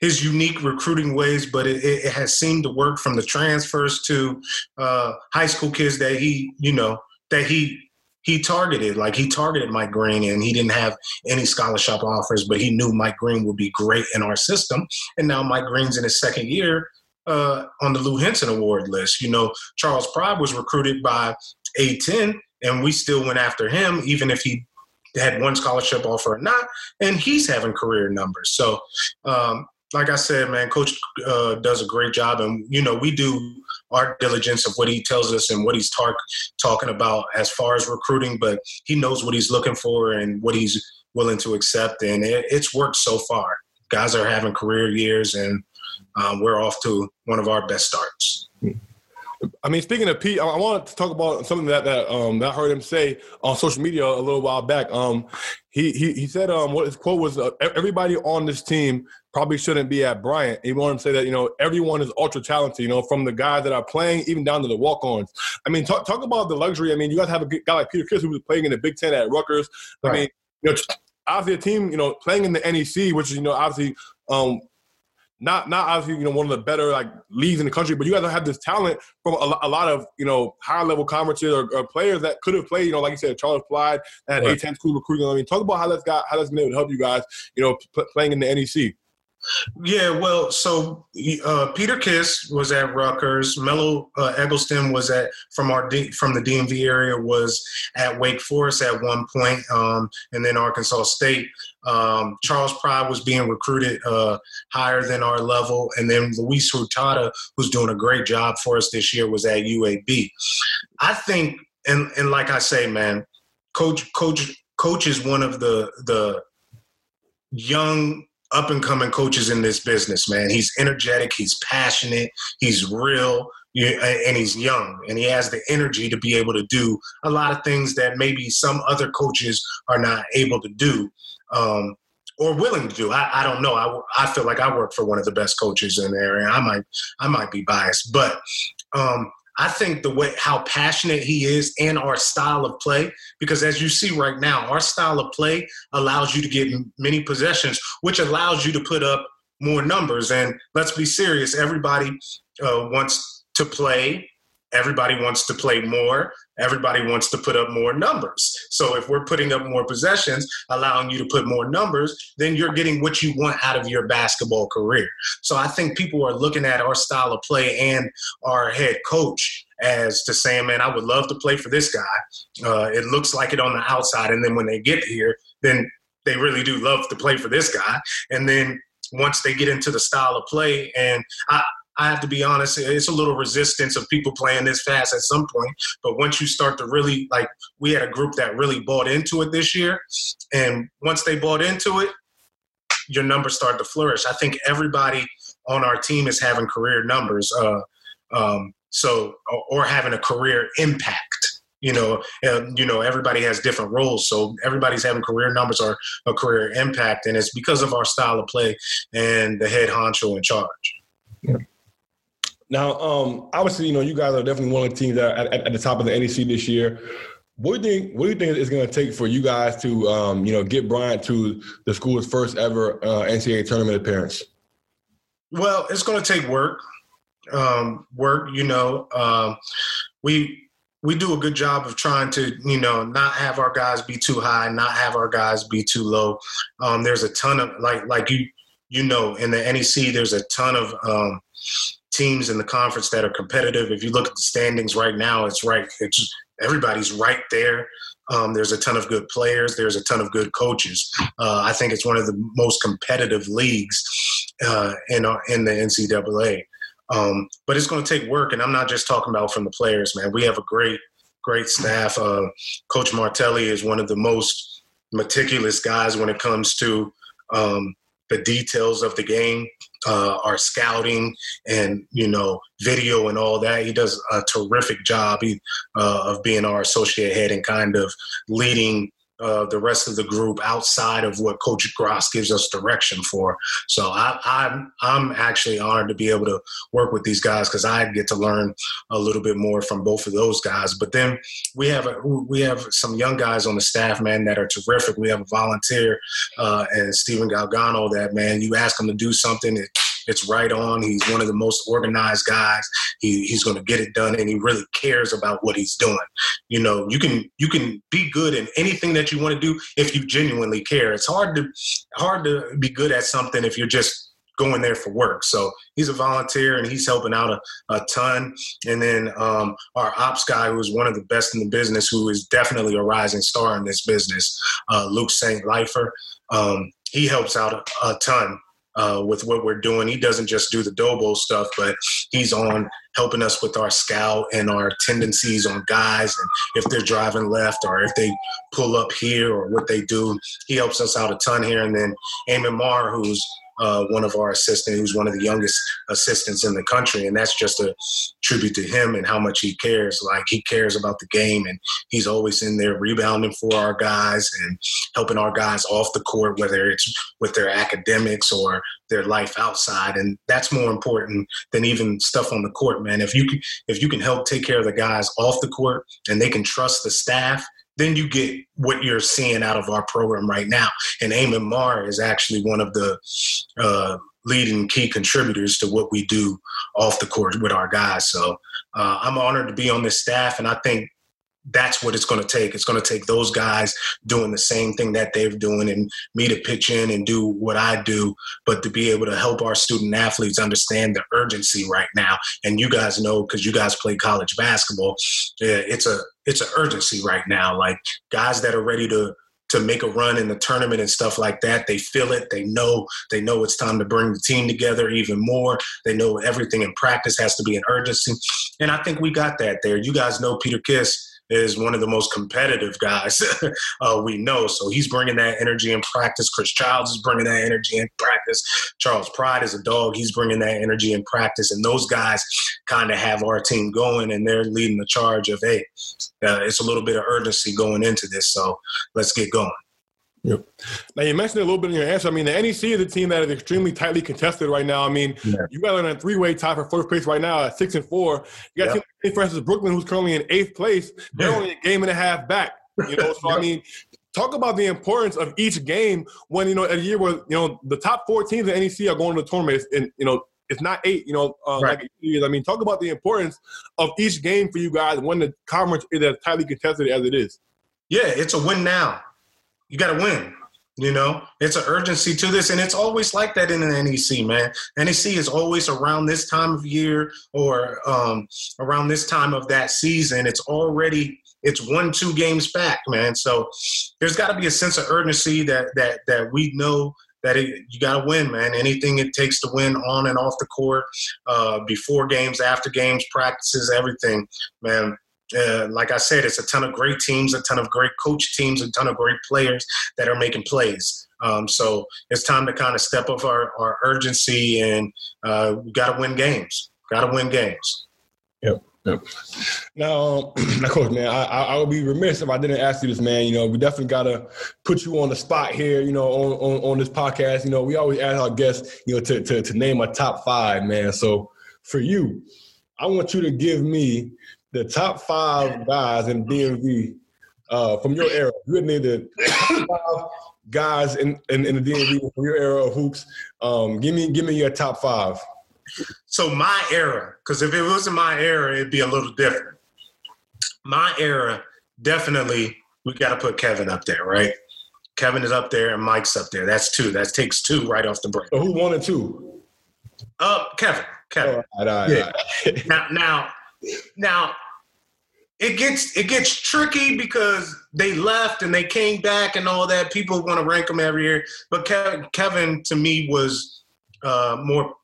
his unique recruiting ways, but it, it, has seemed to work from the transfers to uh, high school kids that he, you know, that he he targeted. Like he targeted Mike Green, and he didn't have any scholarship offers, but he knew Mike Green would be great in our system. And now Mike Green's in his second year uh, on the Lou Henson Award list. You know, Charles Pride was recruited by A10, and we still went after him, even if he had one scholarship offer or not, and he's having career numbers. So, um, like I said, man, Coach uh, does a great job, and you know we do our diligence of what he tells us and what he's talk, talking about as far as recruiting. But he knows what he's looking for and what he's willing to accept, and it, it's worked so far. Guys are having career years, and um, we're off to one of our best starts. Mm-hmm. I mean, speaking of Pete, I, I wanted to talk about something that that um that I heard him say on social media a little while back. Um, he he he said um what his quote was uh, everybody on this team probably shouldn't be at Bryant. He wanted to say that you know everyone is ultra talented. You know, from the guys that are playing even down to the walk-ons. I mean, talk talk about the luxury. I mean, you guys have a guy like Peter Kiss who was playing in the Big Ten at Rutgers. I mean, you know, obviously a team you know playing in the NEC, which is you know obviously um not not obviously you know one of the better like leagues in the country, but you guys have this talent from a, a lot of you know high level conferences or, or, players that could have played. You know, like you said, Charles Pride at right. A10 school recruiting. I mean, talk about how that's got how that's been able to help you guys. You know, p- playing in the NEC. Yeah, well, so uh, Peter Kiss was at Rutgers. Mello uh, Eggleston was at from our D, from the DMV area was at Wake Forest at one point, um, and then Arkansas State. Um, Charles Pride was being recruited uh, higher than our level, and then Luis Hurtado, who's doing a great job for us this year, was at UAB. I think, and and like I say, man, coach, coach, coach is one of the the young up and coming coaches in this business, man. He's energetic, he's passionate, he's real, and he's young, and he has the energy to be able to do a lot of things that maybe some other coaches are not able to do. Um, or willing to do. I, I don't know. I, I feel like I work for one of the best coaches in the area. I might I might be biased, but um, I think the way how passionate he is and our style of play, because as you see right now, our style of play allows you to get many possessions, which allows you to put up more numbers. And let's be serious, everybody uh, wants to play everybody wants to play more. Everybody wants to put up more numbers. So if we're putting up more possessions allowing you to put more numbers then you're getting what you want out of your basketball career. So i think people are looking at our style of play and our head coach as to saying man i would love to play for this guy. Uh, it looks like it on the outside and then when they get here then they really do love to play for this guy. And then once they get into the style of play and I, I have to be honest, it's a little resistance of people playing this fast at some point. But once you start to really like, we had a group that really bought into it this year, and once they bought into it, your numbers start to flourish. I think everybody on our team is having career numbers, uh, um, so or having a career impact. You know, you know, everybody has different roles, so everybody's having career numbers or a career impact, and it's because of our style of play and the head honcho in charge. Yeah. Now, um, obviously, you know, you guys are definitely one of the teams that at, at the top of the NEC this year. What do you think? What do you think it's going to take for you guys to, um, you know, get Bryant to the school's first ever uh, NCAA tournament appearance? Well, it's going to take work. Um, work, you know, um, we we do a good job of trying to, you know, not have our guys be too high, not have our guys be too low. Um, there's a ton of like like you you know in the NEC, there's a ton of um, teams in the conference that are competitive. If you look at the standings right now, it's right. It's everybody's right there. Um, there's a ton of good players. There's a ton of good coaches. Uh, I think it's one of the most competitive leagues uh, in in the NCAA. Um, but it's going to take work, and I'm not just talking about from the players, man. We have a great, great staff. Uh, Coach Martelli is one of the most meticulous guys when it comes to um, the details of the game uh, our scouting and you know video and all that. He does a terrific job uh, of being our associate head and kind of leading uh, the rest of the group outside of what Coach Gross gives us direction for. So I, I'm I'm actually honored to be able to work with these guys because I get to learn a little bit more from both of those guys. But then we have a, we have some young guys on the staff, man, that are terrific. We have a volunteer uh, and Stephen Galgano that man, you ask him to do something. It, it's right on. He's one of the most organized guys. He, he's going to get it done, and he really cares about what he's doing. You know, you can you can be good in anything that you want to do if you genuinely care. It's hard to hard to be good at something if you're just going there for work. So he's a volunteer and he's helping out a, a ton. And then um, our ops guy, who's one of the best in the business, who is definitely a rising star in this business, uh, Luke St. Lifer. Um, he helps out a, a ton uh, with what we're doing. He doesn't just do the Dobo stuff, but he's on helping us with our scout and our tendencies on guys and if they're driving left or if they pull up here or what they do. He helps us out a ton here. And then Eamon Marr, who's uh, one of our assistants, who's one of the youngest assistants in the country, and that's just a tribute to him and how much he cares. Like he cares about the game, and he's always in there rebounding for our guys and helping our guys off the court, whether it's with their academics or their life outside, and that's more important than even stuff on the court, man. If you can, if you can help take care of the guys off the court, and they can trust the staff then you get what you're seeing out of our program right now. And Eamon Marr is actually one of the uh, leading key contributors to what we do off the court with our guys. So uh, I'm honored to be on this staff, and I think that's what it's going to take. It's going to take those guys doing the same thing that they're doing and me to pitch in and do what I do, but to be able to help our student athletes understand the urgency right now. And you guys know because you guys play college basketball, it's a it's an urgency right now. Like guys that are ready to to make a run in the tournament and stuff like that. They feel it. They know. They know it's time to bring the team together even more. They know everything in practice has to be an urgency, and I think we got that there. You guys know Peter Kiss is one of the most competitive guys uh, we know. So he's bringing that energy in practice. Chris Childs is bringing that energy in practice. Charles Pride is a dog. He's bringing that energy in practice. And those guys kind of have our team going and they're leading the charge of, hey, uh, it's a little bit of urgency going into this. So let's get going. Yep. Now you mentioned a little bit in your answer. I mean, the NEC is a team that is extremely tightly contested right now. I mean, yeah. you got in a three-way tie for first place right now at six and four. You got yep. Francis Brooklyn, who's currently in eighth place. They're yeah. only a game and a half back. You know, so I mean, talk about the importance of each game when you know a year where you know the top four teams in NEC are going to the tournament, and you know it's not eight. You know, uh, right. like I mean, talk about the importance of each game for you guys when the conference is as tightly contested as it is. Yeah, it's a win now you got to win. You know, it's an urgency to this, and it's always like that in the NEC, man. NEC is always around this time of year or um, around this time of that season. It's already it's one two games back, man. So there's got to be a sense of urgency that that that we know that it, you got to win, man. Anything it takes to win on and off the court, uh, before games, after games, practices, everything, man uh, like I said, it's a ton of great teams, a ton of great coach teams, a ton of great players that are making plays. Um, so it's time to kind of step up our, our urgency and uh, we got to win games. Got to win games. Yep. Yep. Now, now, coach, man, I, I would be remiss if I didn't ask you this, man. You know, we definitely got to put you on the spot here. You know, on, on, on this podcast. You know, we always ask our guests, you know, to, to to name a top five, man. So for you, I want you to give me the top five guys in DMV uh, from your era. You had named the five guys in, in, in, the DMV from your era of hoops. Um, give me give me your top five. So my era, because if it wasn't my era, it'd be a little different. My era, definitely, we got to put Kevin up there, right? Kevin is up there and Mike's up there. That's two. That takes two right off the break. So who won it two? Uh, Kevin. Kevin. All right, all right, yeah. All right. now, now now it gets it gets tricky because they left and they came back and all that. People want to rank them every year, but Kevin, Kevin to me was uh, more.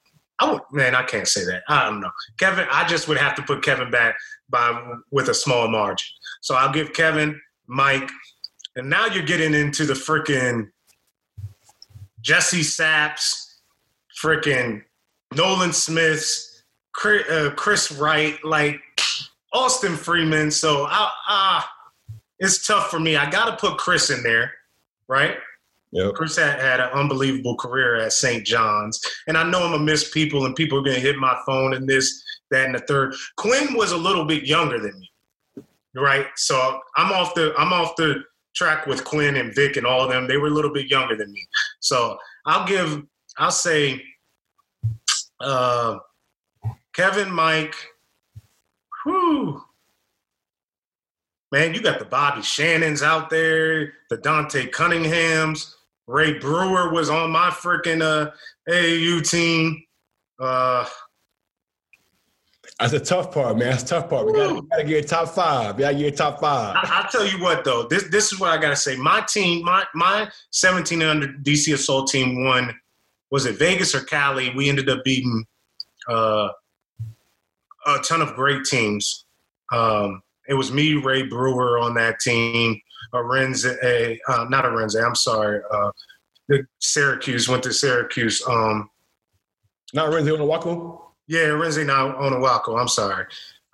I would, man, I can't say that. I don't know, Kevin. I just would have to put Kevin back by with a small margin. So I'll give Kevin, Mike, and now you're getting into the freaking Jesse Saps, freaking Nolan Smiths, Chris, uh, Chris Wright, like Austin Freeman. So I, uh, it's tough for me. I got to put Chris in there, right? Yep. Chris had, had an unbelievable career at St. John's. And I know I'm going to miss people and people are going to hit my phone and this, that, and the third. Quinn was a little bit younger than me, right? So I'm off the I'm off the track with Quinn and Vic and all of them. They were a little bit younger than me. So I'll give, I'll say, uh, Kevin, Mike, whew. Man, you got the Bobby Shannons out there, the Dante Cunninghams. Ray Brewer was on my freaking uh, AAU team. Uh, that's the tough part, man. That's the tough part. We gotta, we gotta get a top five. We gotta get a top five. I, will tell you what, though. This this is what I gotta say. My team, my my 17 under DC Assault team won. Was it Vegas or Cali? We ended up beating uh, a ton of great teams. Um, it was me, Ray Brewer, on that team. Arinze, uh, not Arinze, I'm sorry. Uh, the Syracuse went to Syracuse. Um, not Arinze Onuaku? Yeah, Arinze not Onuaku. I'm sorry.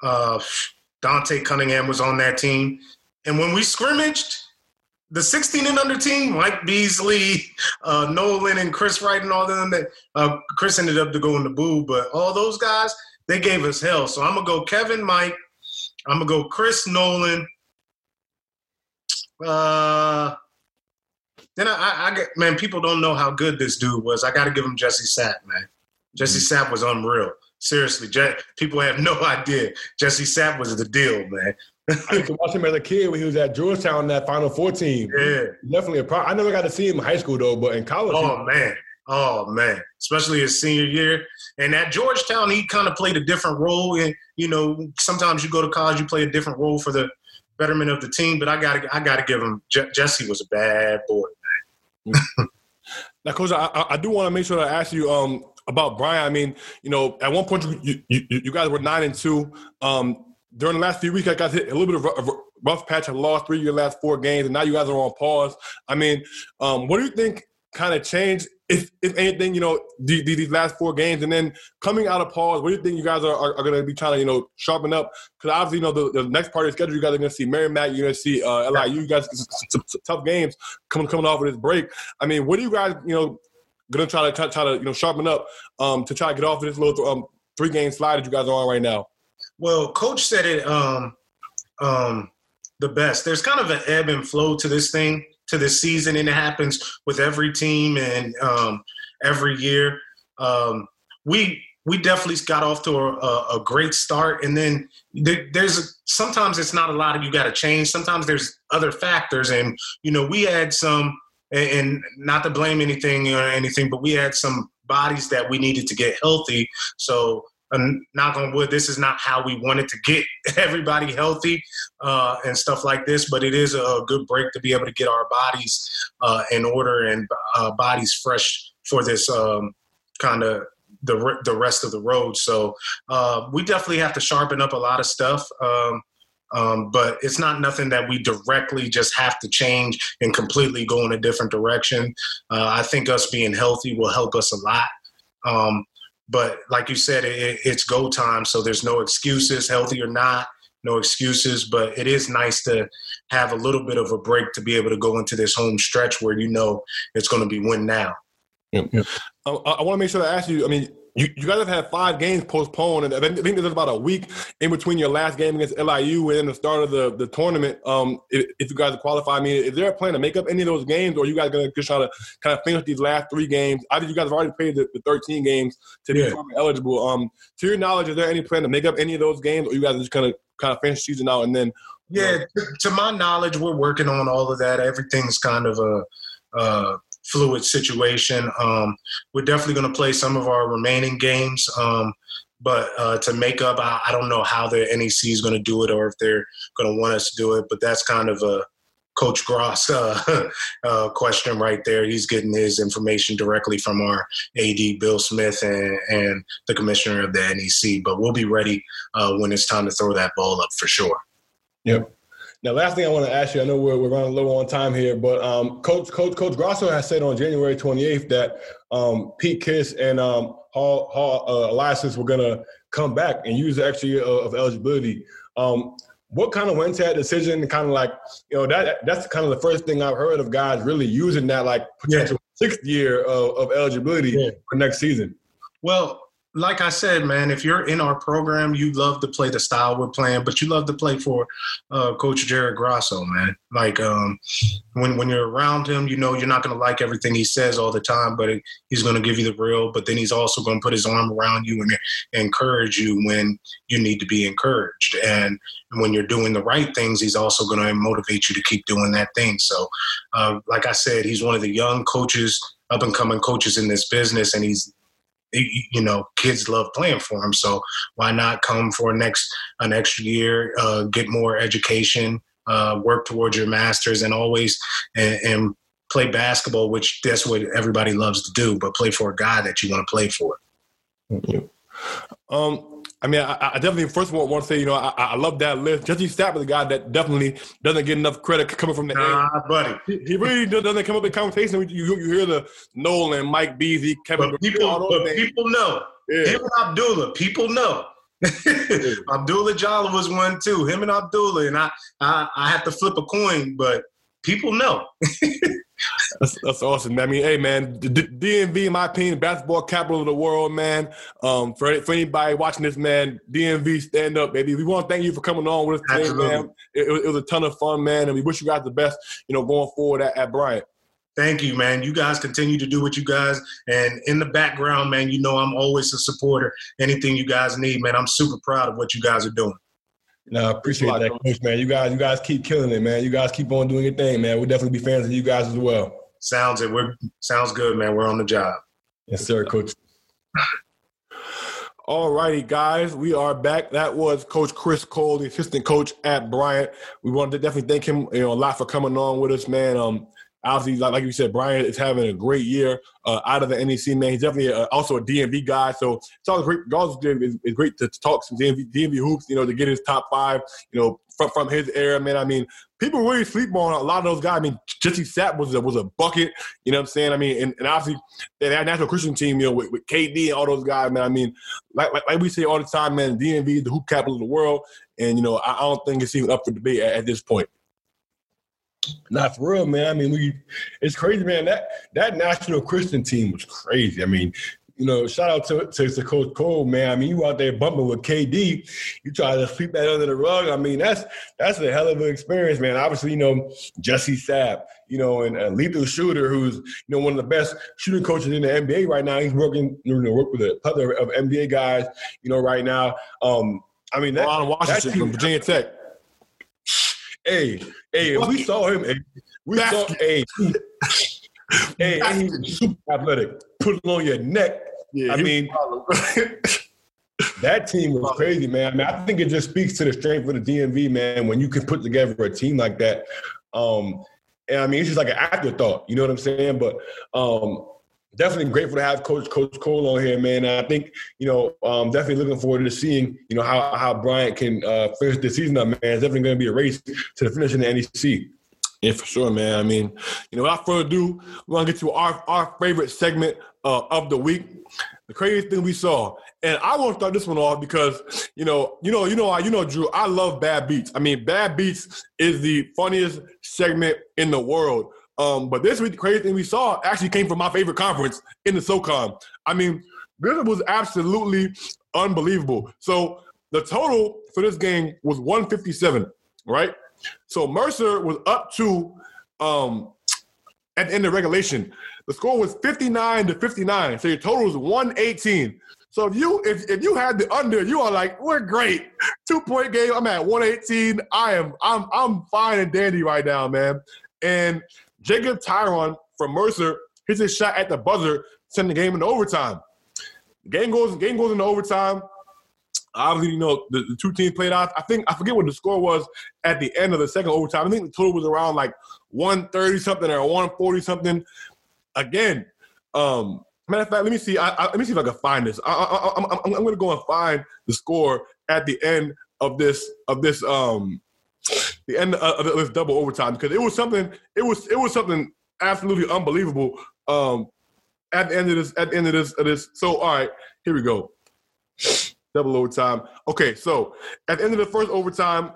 Uh, Dante Cunningham was on that team. And when we scrimmaged, the 16 and under team, Mike Beasley, uh, Nolan, and Chris Wright, and all of them that uh, Chris ended up to go in the boo, but all those guys, they gave us hell. So I'm gonna go Kevin, Mike. I'm gonna go Chris Nolan. Uh, then I, I, I get man. People don't know how good this dude was. I got to give him Jesse Sapp, man. Jesse mm-hmm. Sapp was unreal. Seriously, Je- people have no idea. Jesse Sapp was the deal, man. I used to watch him as a kid when he was at Georgetown, that Final Four team. Yeah, definitely a pro. I never got to see him in high school though, but in college. Oh man, Oh man, especially his senior year. And at Georgetown, he kind of played a different role. And you know, sometimes you go to college, you play a different role for the betterment of the team. But I got to, I got to give him. Je- Jesse was a bad boy, now, coach, I, I do want to make sure I ask you um, about Bryant. I mean, you know, at one point you, you, you guys were nine and two. Um, during the last few weeks, I got hit a little bit of rough patch, have lost three of your last four games, and now you guys are on pause. I mean, um, what do you think kind of changed, if if anything, you know, the, the, these last four games, and then coming out of pause, what do you think you guys are, are, are going to be trying to, you know, sharpen up? Because obviously, you know, the, the next part of the schedule, you guys are going to see Merrimack, you're going to see uh, LIU, you guys, some, tough games coming coming off of this break. I mean, what do you guys, you know, going to try to try, try, to you know sharpen up um, to try to get off of this little um, three game slide that you guys are on right now? Well, coach said it um, um, the best. There's kind of an ebb and flow to this thing, to this season, and it happens with every team and um, every year. Um, we we definitely got off to a, a great start, and then there's sometimes it's not a lot of you got to change. Sometimes there's other factors, and you know we had some, and not to blame anything or anything, but we had some bodies that we needed to get healthy. So knock on wood, this is not how we wanted to get everybody healthy uh, and stuff like this, but it is a good break to be able to get our bodies uh, in order and uh, bodies fresh for this um, kind of the the rest of the road. So uh, we definitely have to sharpen up a lot of stuff. Um, um, but it's not nothing that we directly just have to change and completely go in a different direction. Uh, I think us being healthy will help us a lot. Um, but like you said, it, it's go time, so there's no excuses, healthy or not, no excuses. But it is nice to have a little bit of a break to be able to go into this home stretch where you know it's going to be win now. Yep. Yep. I, I want to make sure to ask you. I mean, you, you guys have had five games postponed, and I think there's about a week in between your last game against LIU and the start of the, the tournament. Um, if, if you guys qualify, I mean, is there a plan to make up any of those games, or are you guys going to just try to kind of finish these last three games? I think you guys have already played the, the 13 games to be yeah. eligible. Um, to your knowledge, is there any plan to make up any of those games, or you guys just kind of kind of finish season out and then? Yeah, to my knowledge, we're working on all of that. Everything's kind of a. Uh, fluid situation. Um, we're definitely going to play some of our remaining games. Um, but uh, to make up, I, I, don't know how the NEC is going to do it or if they're going to want us to do it. But that's kind of a Coach Gross uh, uh, question right there. He's getting his information directly from our AD, Bill Smith, and, and the commissioner of the NEC. But we'll be ready uh, when it's time to throw that ball up for sure. Yep. Now, last thing I want to ask you, I know we're, we're running a little on time here, but um, Coach Coach Coach Grasso has said on January 28th that um, Pete Kiss and um, Hall, Hall uh, Elisias were going to come back and use the extra year of, of eligibility. Um, what kind of went to that decision? Kind of like you know that that's kind of the first thing I've heard of guys really using that like potential yeah. sixth year of, of eligibility yeah. for next season. Well, like I said, man, if you're in our program, you love to play the style we're playing, but you love to play for uh, Coach Jared Grasso, man. Like um, when when you're around him, you know you're not going to like everything he says all the time, but he's going to give you the real. But then he's also going to put his arm around you and encourage you when you need to be encouraged. And when you're doing the right things, he's also going to motivate you to keep doing that thing. So, uh, like I said, he's one of the young coaches, up and coming coaches in this business, and he's you know kids love playing for him so why not come for next an extra year uh, get more education uh, work towards your masters and always and, and, play basketball which that's what everybody loves to do but play for a guy that you want to play for. Um I mean, I, I, definitely first of all want to say, you know, I, I love that list. Jesse Sapp is a guy that definitely doesn't get enough credit coming from the nah, buddy. He, he, really doesn't come up in conversation. You, you hear the Nolan, Mike Beasley, Kevin. But people, but people know. Yeah. Him and Abdulai, people know. Abdulai Jalloh was one too. Him and Abdulai, and I, I, I have to flip a coin, but people know. That's, that's awesome. I mean, hey, man, DMV, in my opinion, basketball capital of the world, man. Um, for for anybody watching this, man, DMV, stand up, baby. We want to thank you for coming on with us today, Absolutely. man. It, it, was a ton of fun, man, and we wish you guys the best, you know, going forward at, at Bryant. Thank you, man. You guys continue to do what you guys, and in the background, man, you know I'm always a supporter. Anything you guys need, man, I'm super proud of what you guys are doing. No, I appreciate that, coach, man. You guys, you guys keep killing it, man. You guys keep on doing your thing, man. We'll definitely be fans of you guys as well. Sounds it. We're sounds good, man. We're on the job. Yes, sir, coach. All righty, guys, we are back. That was Coach Chris Cole, the assistant coach at Bryant. We wanted to definitely thank him, you know, a lot for coming on with us, man. Um, obviously, like, like you said, Bryant is having a great year uh, out of the NEC, man. He's definitely a, also a DMV guy. So it's always great, it's, it's great to talk some DMV, DMV hoops, you know, to get his top five, you know, from, from his era, man. I mean, people really sleep on a lot of those guys. I mean, Jesse Sapp was a, was a bucket, you know what I'm saying? I mean, and, and obviously that National Christian team, you know, with, with KD and all those guys, man. I mean, like, like, like we say all the time, man, DMV, the hoop capital of the world. And, you know, I, I don't think it's even up for debate at, at this point. Not for real, man. I mean, we it's crazy, man. That that national Christian team was crazy. I mean, you know, shout out to, to, to, Coach Cole, man. I mean, you out there bumping with KD, you try to sweep that under the rug. I mean, that's that's a hell of an experience, man. Obviously, you know, Jesse Sapp, you know, and a lethal shooter who's, you know, one of the best shooting coaches in the NBA right now. He's working, you know, work with a plethora of NBA guys, you know, right now. Um, I mean, that, Ron Washington from Virginia Tech. Hey, hey, we saw him. Hey, we saw, hey, hey, and he was super athletic. Put it on your neck. Yeah, I mean, that team was crazy, man. I mean, I think it just speaks to the strength of the DMV, man. When you can put together a team like that, um, and I mean, it's just like an afterthought. You know what I'm saying? But um, definitely grateful to have Coach Coach Cole on here, man. I think you know, um, definitely looking forward to seeing you know how how Bryant can uh, finish the season up, man. It's definitely going to be a race to the finish in the NEC. Yeah, for sure, man. I mean, you know, without further ado, we're gonna get to our our favorite segment uh, of the week. The craziest thing we saw, and I want to start this one off because you know, you know, you know, you know, Drew. I love Bad Beats. I mean, Bad Beats is the funniest segment in the world. Um, but this week, the crazy thing we saw actually came from my favorite conference in the SoCon. I mean, this was absolutely unbelievable. So the total for this game was 157, right? So Mercer was up to um, at the end of regulation. The score was 59 to 59. So your total was 118. So if you if, if you had the under, you are like, we're great. Two point game. I'm at 118. I am I'm I'm fine and dandy right now, man. And Jacob Tyron from Mercer hits a shot at the buzzer, sending the game into overtime. Game goes game goes into overtime. Obviously, you know the, the, two teams played out. I think I forget what the score was at the end of the second overtime. I think the total was around like 130 something or 140 something. Again, um, matter of fact, let me see. I, I, let me see if I can find this. I, am going to go and find the score at the end of this of this um the end of this double overtime because it was something. It was it was something absolutely unbelievable. Um, at the end of this, at the end of this, of this. So all right, here we go. Double overtime. Okay, so at the end of the first overtime,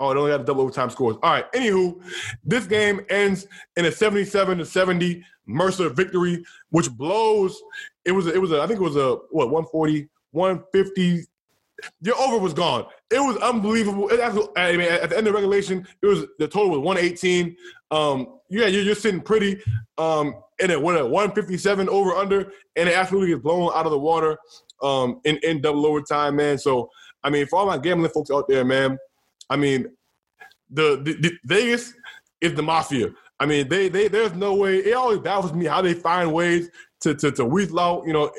oh, it only had a double overtime scores. All right. Anywho, this game ends in a 77 to 70 Mercer victory, which blows. It was it was a, I think it was a what 140 150 your over was gone. It was unbelievable. It, I mean, at the end of regulation, it was the total was 118. Um, yeah, you're, sitting pretty. Um, and it went at 157 over under, and it absolutely is blown out of the water um, in, in double overtime, man. So, I mean, for all my gambling folks out there, man, I mean, the, the, the Vegas is the mafia. I mean, they they there's no way. It always baffles me how they find ways to to to weasel out, you know,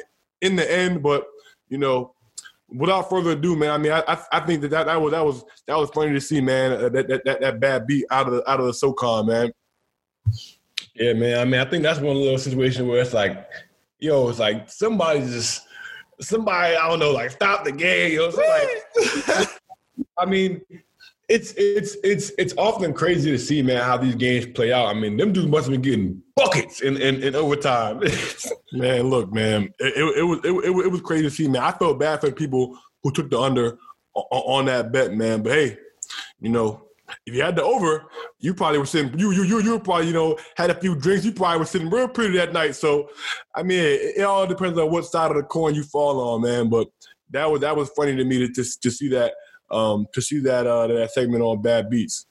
in the end. But you know, without further ado, man, I mean, I I think that that, that was that was that was funny to see, man. Uh, that that that, that bad beat out of the out of the SoCon, man. Yeah, man. I mean, I think that's one of those situations where it's like, yo, it's like somebody just somebody I don't know, like stop the game. You know, like, I mean, it's it's it's it's often crazy to see, man, how these games play out. I mean, them dudes must have been getting buckets in in, in overtime. man, look, man, it, it, was it, it, it was crazy to see, man. I felt bad for the people who took the under on, on that bet, man. But hey, you know, if you had the over, you probably were sitting. You you you you probably you know had a few drinks. You probably were sitting real pretty that night. So, I mean, it, it, all depends on what side of the coin you fall on, man. But that was that was funny to me to to, to see that um, to see that uh, that segment on Bad Beats.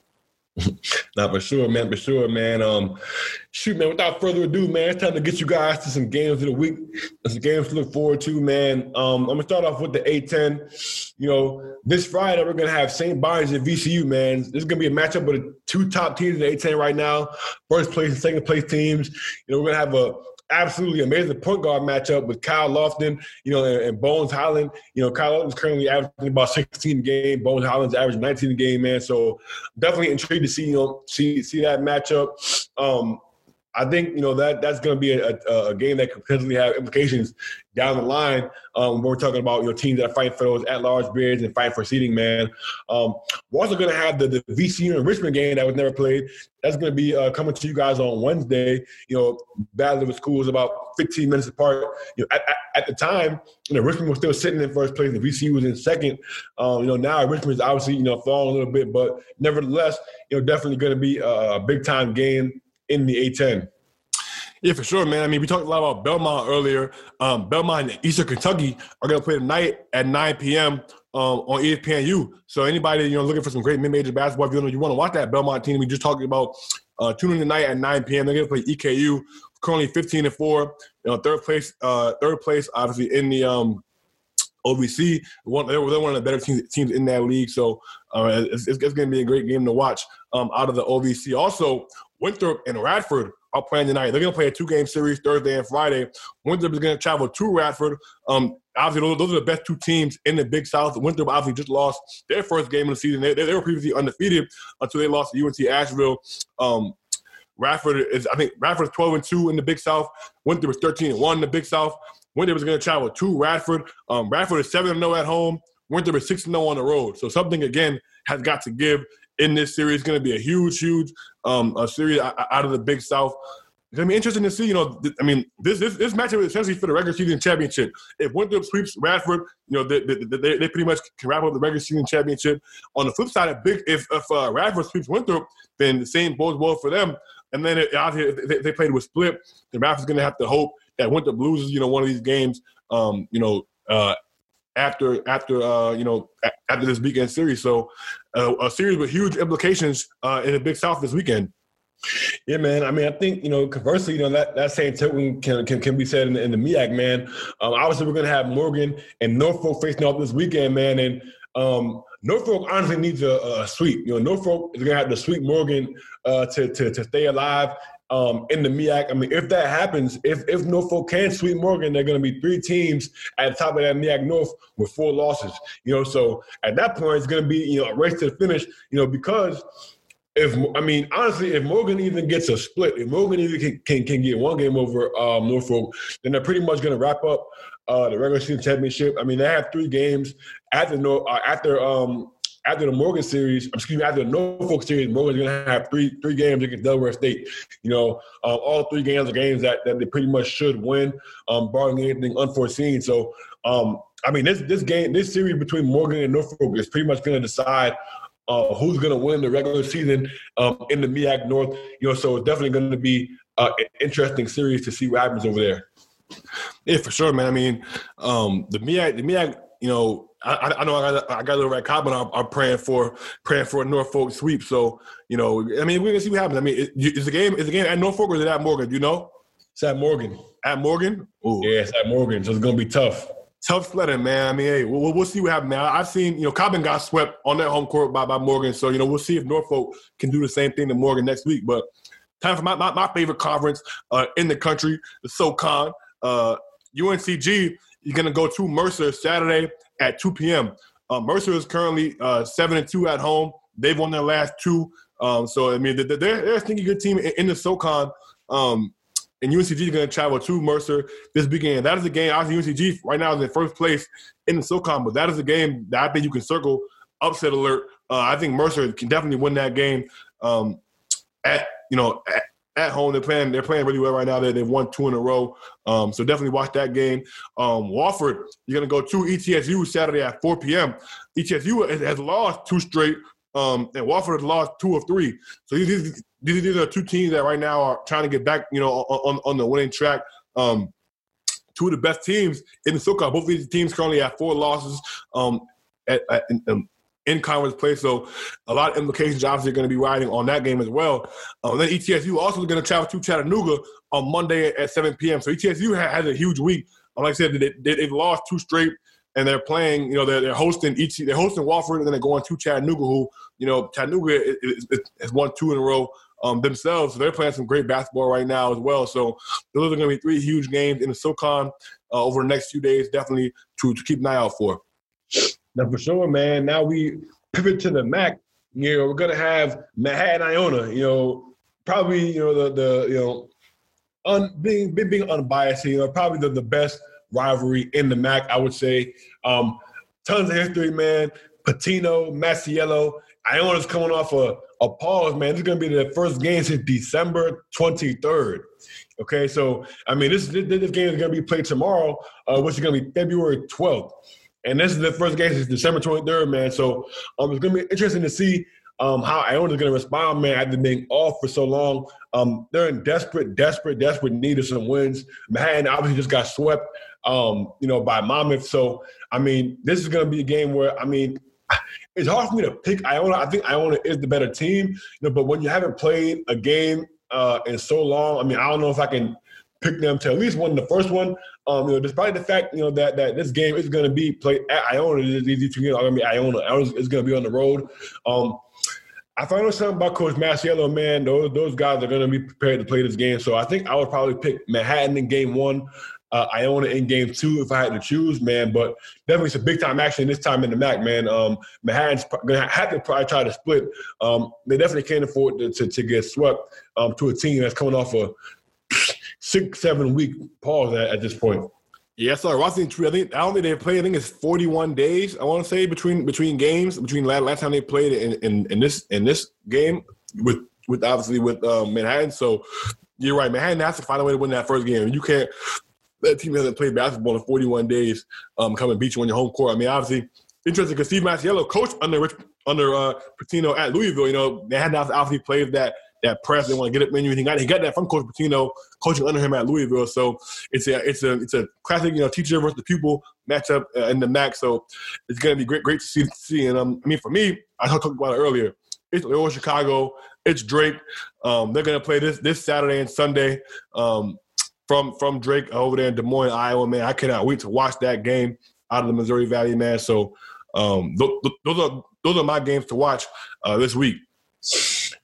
Not for sure, man. For sure, man. Um, shoot, man. Without further ado, man, it's time to get you guys to some games of the week. Some games to look forward to, man. Um, I'm gonna start off with the A10. You know, this Friday we're gonna have St. Bonnies and VCU, man. This is gonna be a matchup with the two top teams in the A10 right now, first place and second place teams. You know, we're gonna have a absolutely amazing point guard matchup with Kyle Lofton, you know, and, and Bones Hyland. You know, Kyle Lofton's currently averaging about 16 a game. Bones Hyland's averaging 19 a game, man. So definitely intrigued to see you know see see that matchup. Um, I think you know that that's going to be a, a, a, game that could potentially have implications down the line. Um, when we're talking about you know teams that are fighting for those at-large bids and fighting for seeding. Man, um, we're also going to have the, the VCU and Richmond game that was never played. That's going to be uh, coming to you guys on Wednesday. You know, battle of schools about 15 minutes apart. You know, at, at, at, the time, you know, Richmond was still sitting in first place. The VCU was in second. Um, you know, now Richmond is obviously you know falling a little bit, but nevertheless, you know, definitely going to be a, a big time game in the A10. Yeah, for sure, man. I mean, we talked a lot about Belmont earlier. Um, Belmont and Eastern Kentucky are going to play tonight at 9 p.m. Um, on ESPNU. So anybody you know looking for some great mid-major basketball, if you, know, you want to watch that Belmont team, we just talked about uh, tuning in tonight at 9 p.m. They're going to play EKU, currently 15 and four. You know, third place, uh, third place, obviously in the um, OVC. One, they're, they're one of the better teams, teams in that league. So uh, it's, it's, it's going to be a great game to watch um, out of the OVC. Also, Winthrop and Radford are playing tonight. They're going to play a two-game series Thursday and Friday. Winthrop is going to travel to Radford. Um, obviously, those, those, are the best two teams in the Big South. Winthrop obviously just lost their first game of the season. They, they, they were previously undefeated until they lost to UNC Asheville. Um, Radford is, I think, Radford is 12 and 2 in the Big South. Winthrop is 13 and 1 in the Big South. Winthrop is going to travel to Radford. Um, Radford is 7 0 at home. Winthrop is 6 0 on the road. So something, again, has got to give in this series. It's going to be a huge, huge um, a series out of the Big South. It's to be interesting to see. You know, I mean, this this, this matchup is essentially for the regular season championship. If Winthrop sweeps Radford, you know, they, they, they, they, pretty much can wrap up the regular season championship. On the flip side, if big if, if uh, Radford sweeps Winthrop, then the same bodes well for them. And then it, out here, they, they played with split, the Radford's going to have to hope that Winthrop loses, you know, one of these games, um, you know, uh, after after uh, you know after this weekend series. So uh, a series with huge implications uh, in the Big South this weekend. Yeah, man. I mean, I think you know, conversely, you know, that, that same token can, can, can be said in, in the MEAC, man. Um, obviously, we're going to have Morgan and Norfolk facing off this weekend, man, and um, Norfolk honestly needs a, a, sweep. You know, Norfolk is going to have to sweep Morgan uh, to, to to stay alive um, in the MEAC. I mean, if that happens, if if Norfolk can sweep Morgan, they're going to be three teams at the top of that MEAC North with four losses. You know, so at that point, it's going to be you know a race to the finish. You know, because if I mean honestly, if Morgan even gets a split, if Morgan even can can, can get one game over um, Norfolk, then they're pretty much going to wrap up uh, the regular season championship. I mean, they have three games after uh, after um, after the Morgan series, excuse me, after the Norfolk series, Morgan's going to have three three games against Delaware State. You know, uh, all three games are games that, that they pretty much should win, um, barring anything unforeseen. So, um, I mean, this this game, this series between Morgan and Norfolk is pretty much going to decide uh, who's going to win the regular season um, in the MEAC North. You know, so it's definitely going to be uh, an interesting series to see what happens over there. Yeah, for sure, man. I mean, um, the MEAC, the MEAC, you know, I, I know I got I got a little red cop, but I'm, I'm, praying for praying for a Norfolk sweep. So you know, I mean, we're gonna see what happens. I mean, is the game is the game at Norfolk or is it at Morgan? Do you know? It's at Morgan. At Morgan? Ooh. Yeah, it's at Morgan. So it's gonna be tough. Tough sledding, man. I mean, hey, we'll, we'll see what happens, man. I've seen, you know, Coppin got swept on that home court by, by Morgan. So, you know, we'll see if Norfolk can do the same thing to Morgan next week. But time for my, my, my favorite conference uh, in the country, the SoCon. Uh, UNCG, you're going to go to Mercer Saturday at 2 p.m. Uh, Mercer is currently uh, seven and two at home. They've won their last two. Um, so I mean, they're, they're a stinky good team in, in the SoCon. Um, and UNCG is going to travel to Mercer this weekend. That is a game. Obviously, UNCG right now is in first place in the SoCon, but that is a game that I think you can circle upset alert. Uh, I think Mercer can definitely win that game um, at you know at, at, home. They're playing they're playing really well right now. They they've won two in a row. Um, so definitely watch that game. Um, Wofford, you're to go to ETSU Saturday at 4 p.m. ETSU has lost two straight, um, and Wofford has lost two of three. So these, these, these are two teams that right now are trying to get back, you know, on, on the winning track. Um, two of the best teams in the SoCon. Both of these teams currently have four losses um, at, at in, in, conference play. So a lot of implications obviously are going to be riding on that game as well. Um, then ETSU also going to travel to Chattanooga on Monday at 7 p.m. So ETSU has a huge week. Like I said, they, they, have lost two straight, and they're playing. You know, they're, they're hosting each. They're hosting Wofford, and then they're going to Chattanooga, who you know Chattanooga has won two in a row um, themselves. So they're playing some great basketball right now as well. So those are going to be three huge games in the SoCon uh, over the next few days. Definitely to, to keep an eye out for. Now for sure, man. Now we pivot to the MAAC. You know, we're gonna have Manhattan Iona. You know, probably you know the the you know un, being being unbiased, you know, probably the, the best rivalry in the MAAC, I would say. Um, tons of history, man. Pitino, Masiello. Iona's coming off a, a pause, man. This is to be the first game since December 23rd. Okay, so, I mean, this, this, this game is to be played tomorrow, uh, which is to be February 12th. And this is the first game since December 23rd, man. So um, it's going to be interesting to see um, how is going to respond, man, after being off for so long. Um, they're in desperate, desperate, desperate need of some wins. Manhattan obviously just got swept, um, you know, by Monmouth. So, I mean, this is going to be a game where, I mean, it's hard for me to pick Iona. I think Iona is the better team, you know, but when you haven't played a game uh, in so long, I mean, I don't know if I can pick them to at least win the first one. Um, you know, despite the fact you know that that this game is going to be played at Iona, these two games are going to be Iona. Is going to be on the road. Um, I find out something about Coach Masiello, man. Those those guys are going to be prepared to play this game. So I think I would probably pick Manhattan in game one, uh, Iona in game two if I had to choose, man. But definitely some big time action this time in the MAAC, man. Um, Manhattan's going to have to probably try to split. Um, they definitely can't afford to, to, to get swept um, to a team that's coming off a six, seven week pause at, at this point. Yeah, so I think I think I don't think they played. I think it's 41 days. I want to say between between games between last, last time they played in, in, in this in this game with with obviously with um, Manhattan. So you're right. Manhattan has to find a way to win that first game. You can't. That team hasn't played basketball in 41 days. Um, come and beat you on your home court. I mean, obviously interesting because Steve Masiello coached under under uh, Pitino at Louisville. You know, Manhattan obviously played that that press. They want to get it menu. He got he got that from Coach Pitino, coaching under him at Louisville. So it's a it's a it's a classic you know teacher versus the pupil matchup uh, in the MAAC. So it's gonna be great great to see. see. And um, I mean for me, I talked about it earlier. It's Loyola Chicago. It's Drake. Um, they're gonna play this this Saturday and Sunday. Um, from from Drake over there in Des Moines, Iowa, man. I cannot wait to watch that game out of the Missouri Valley, man. So um, th- th- those are those are my games to watch uh, this week.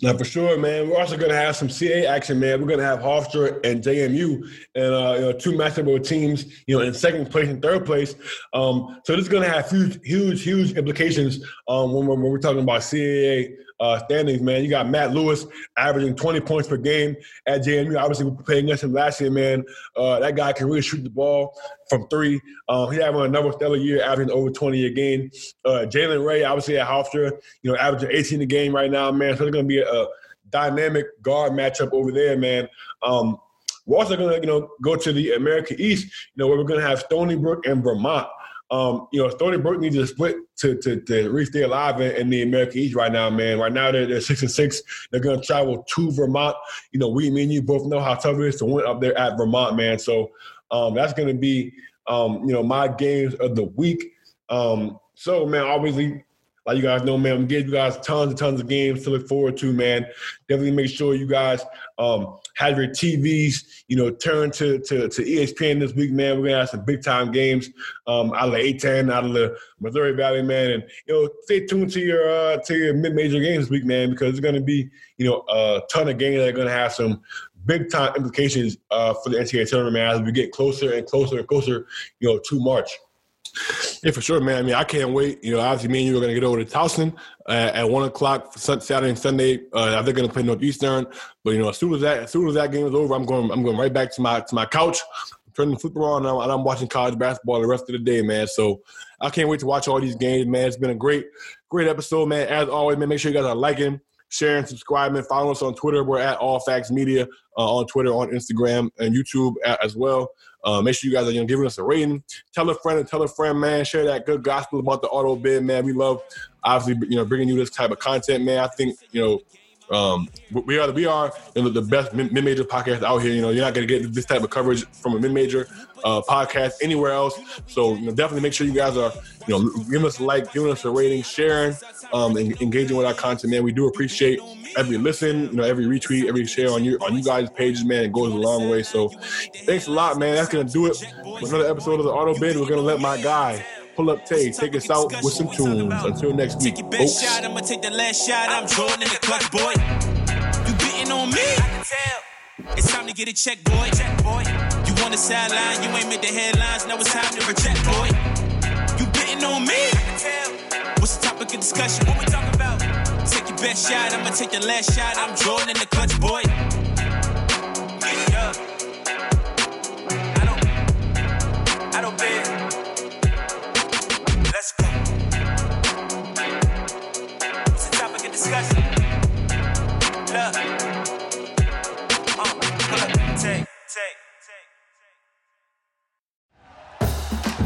Now, for sure, man, we're also going to have some CAA action, man. We're going to have Hofstra and JMU, and uh, you know, two matchup teams, you know, in second place and third place. Um, so this is going to have huge, huge, huge implications um, when, we're, when we're talking about CAA uh, standings, man. You got Matt Lewis averaging 20 points per game at JMU. Obviously, we playing against him last year, man. Uh, that guy can really shoot the ball from three. Um, he having another stellar year, averaging over 20 a game. Uh, Jalen Ray, obviously at Hofstra, you know, averaging 18 a game right now, man. So it's going to be a, a, dynamic guard matchup over there, man. Um, we're also going to, you know, go to the America East, you know, where we're going to have Stony Brook and Vermont. Um, you know, Stony Brook needs to split to to, to reach stay alive in, in, the American East right now, man. Right now they're, they're six and six. They're gonna travel to Vermont. You know, we, me, and you both know how tough it is to win up there at Vermont, man. So um, that's gonna be um, you know my games of the week. Um, so man, obviously like you guys know, man, we gave you guys tons and tons of games to look forward to, man. Definitely make sure you guys um, have your TVs, you know, turn to, to, to ESPN this week, man. We're gonna have some big time games um, out of the A10, out of the Missouri Valley, man, and you know, stay tuned to your uh, to your mid major games this week, man, because it's gonna be you know a ton of games that are gonna have some big time implications uh, for the NCAA tournament, as we get closer and closer and closer, you know, to March. Yeah, for sure, man. I mean, I can't wait. You know, obviously, me and you are going to get over to Towson uh, at one o'clock Saturday and Sunday. Uh, they're going to play Northeastern, but you know, as soon as that as soon as that game is over, I'm going I'm going right back to my to my couch, turning the flipper on, and I'm, watching college basketball the rest of the day, man. So I can't wait to watch all these games, man. It's been a great great episode, man. As always, man, make sure you guys are liking, sharing, subscribing, follow us on Twitter. We're at All Facts Media uh, on Twitter, on Instagram, and YouTube as well. Uh, make sure you guys are you know, giving us a rating. Tell a friend and tell a friend, man. Share that good gospel about the auto bid, man. We love obviously you know bringing you this type of content, man. I think you know. Um, we are we are you know, the best mid major podcast out here. You know, you're not gonna get this type of coverage from a mid major uh, podcast anywhere else. So you know, definitely make sure you guys are you know giving us a like, giving us a rating, sharing, um, and engaging with our content, man. We do appreciate every listen, you know, every retweet, every share on you on you guys' pages, man. It goes a long way. So thanks a lot, man. That's gonna do it for another episode of the Auto Bid. We're gonna let my guy pull up Tay take us out with some tunes. Until next week, folks. Shot, I'ma take the last shot. I'm Jordan in the clutch, boy. You beating on me? I can tell. It's time to get a check, boy. Check, boy. You want the sideline? You ain't made the headlines. Now it's time to reject, boy. You beating on me? I can tell. What's the topic of discussion? What we talking about? Take your best shot. I'ma take the last shot. I'm Jordan in the clutch, boy.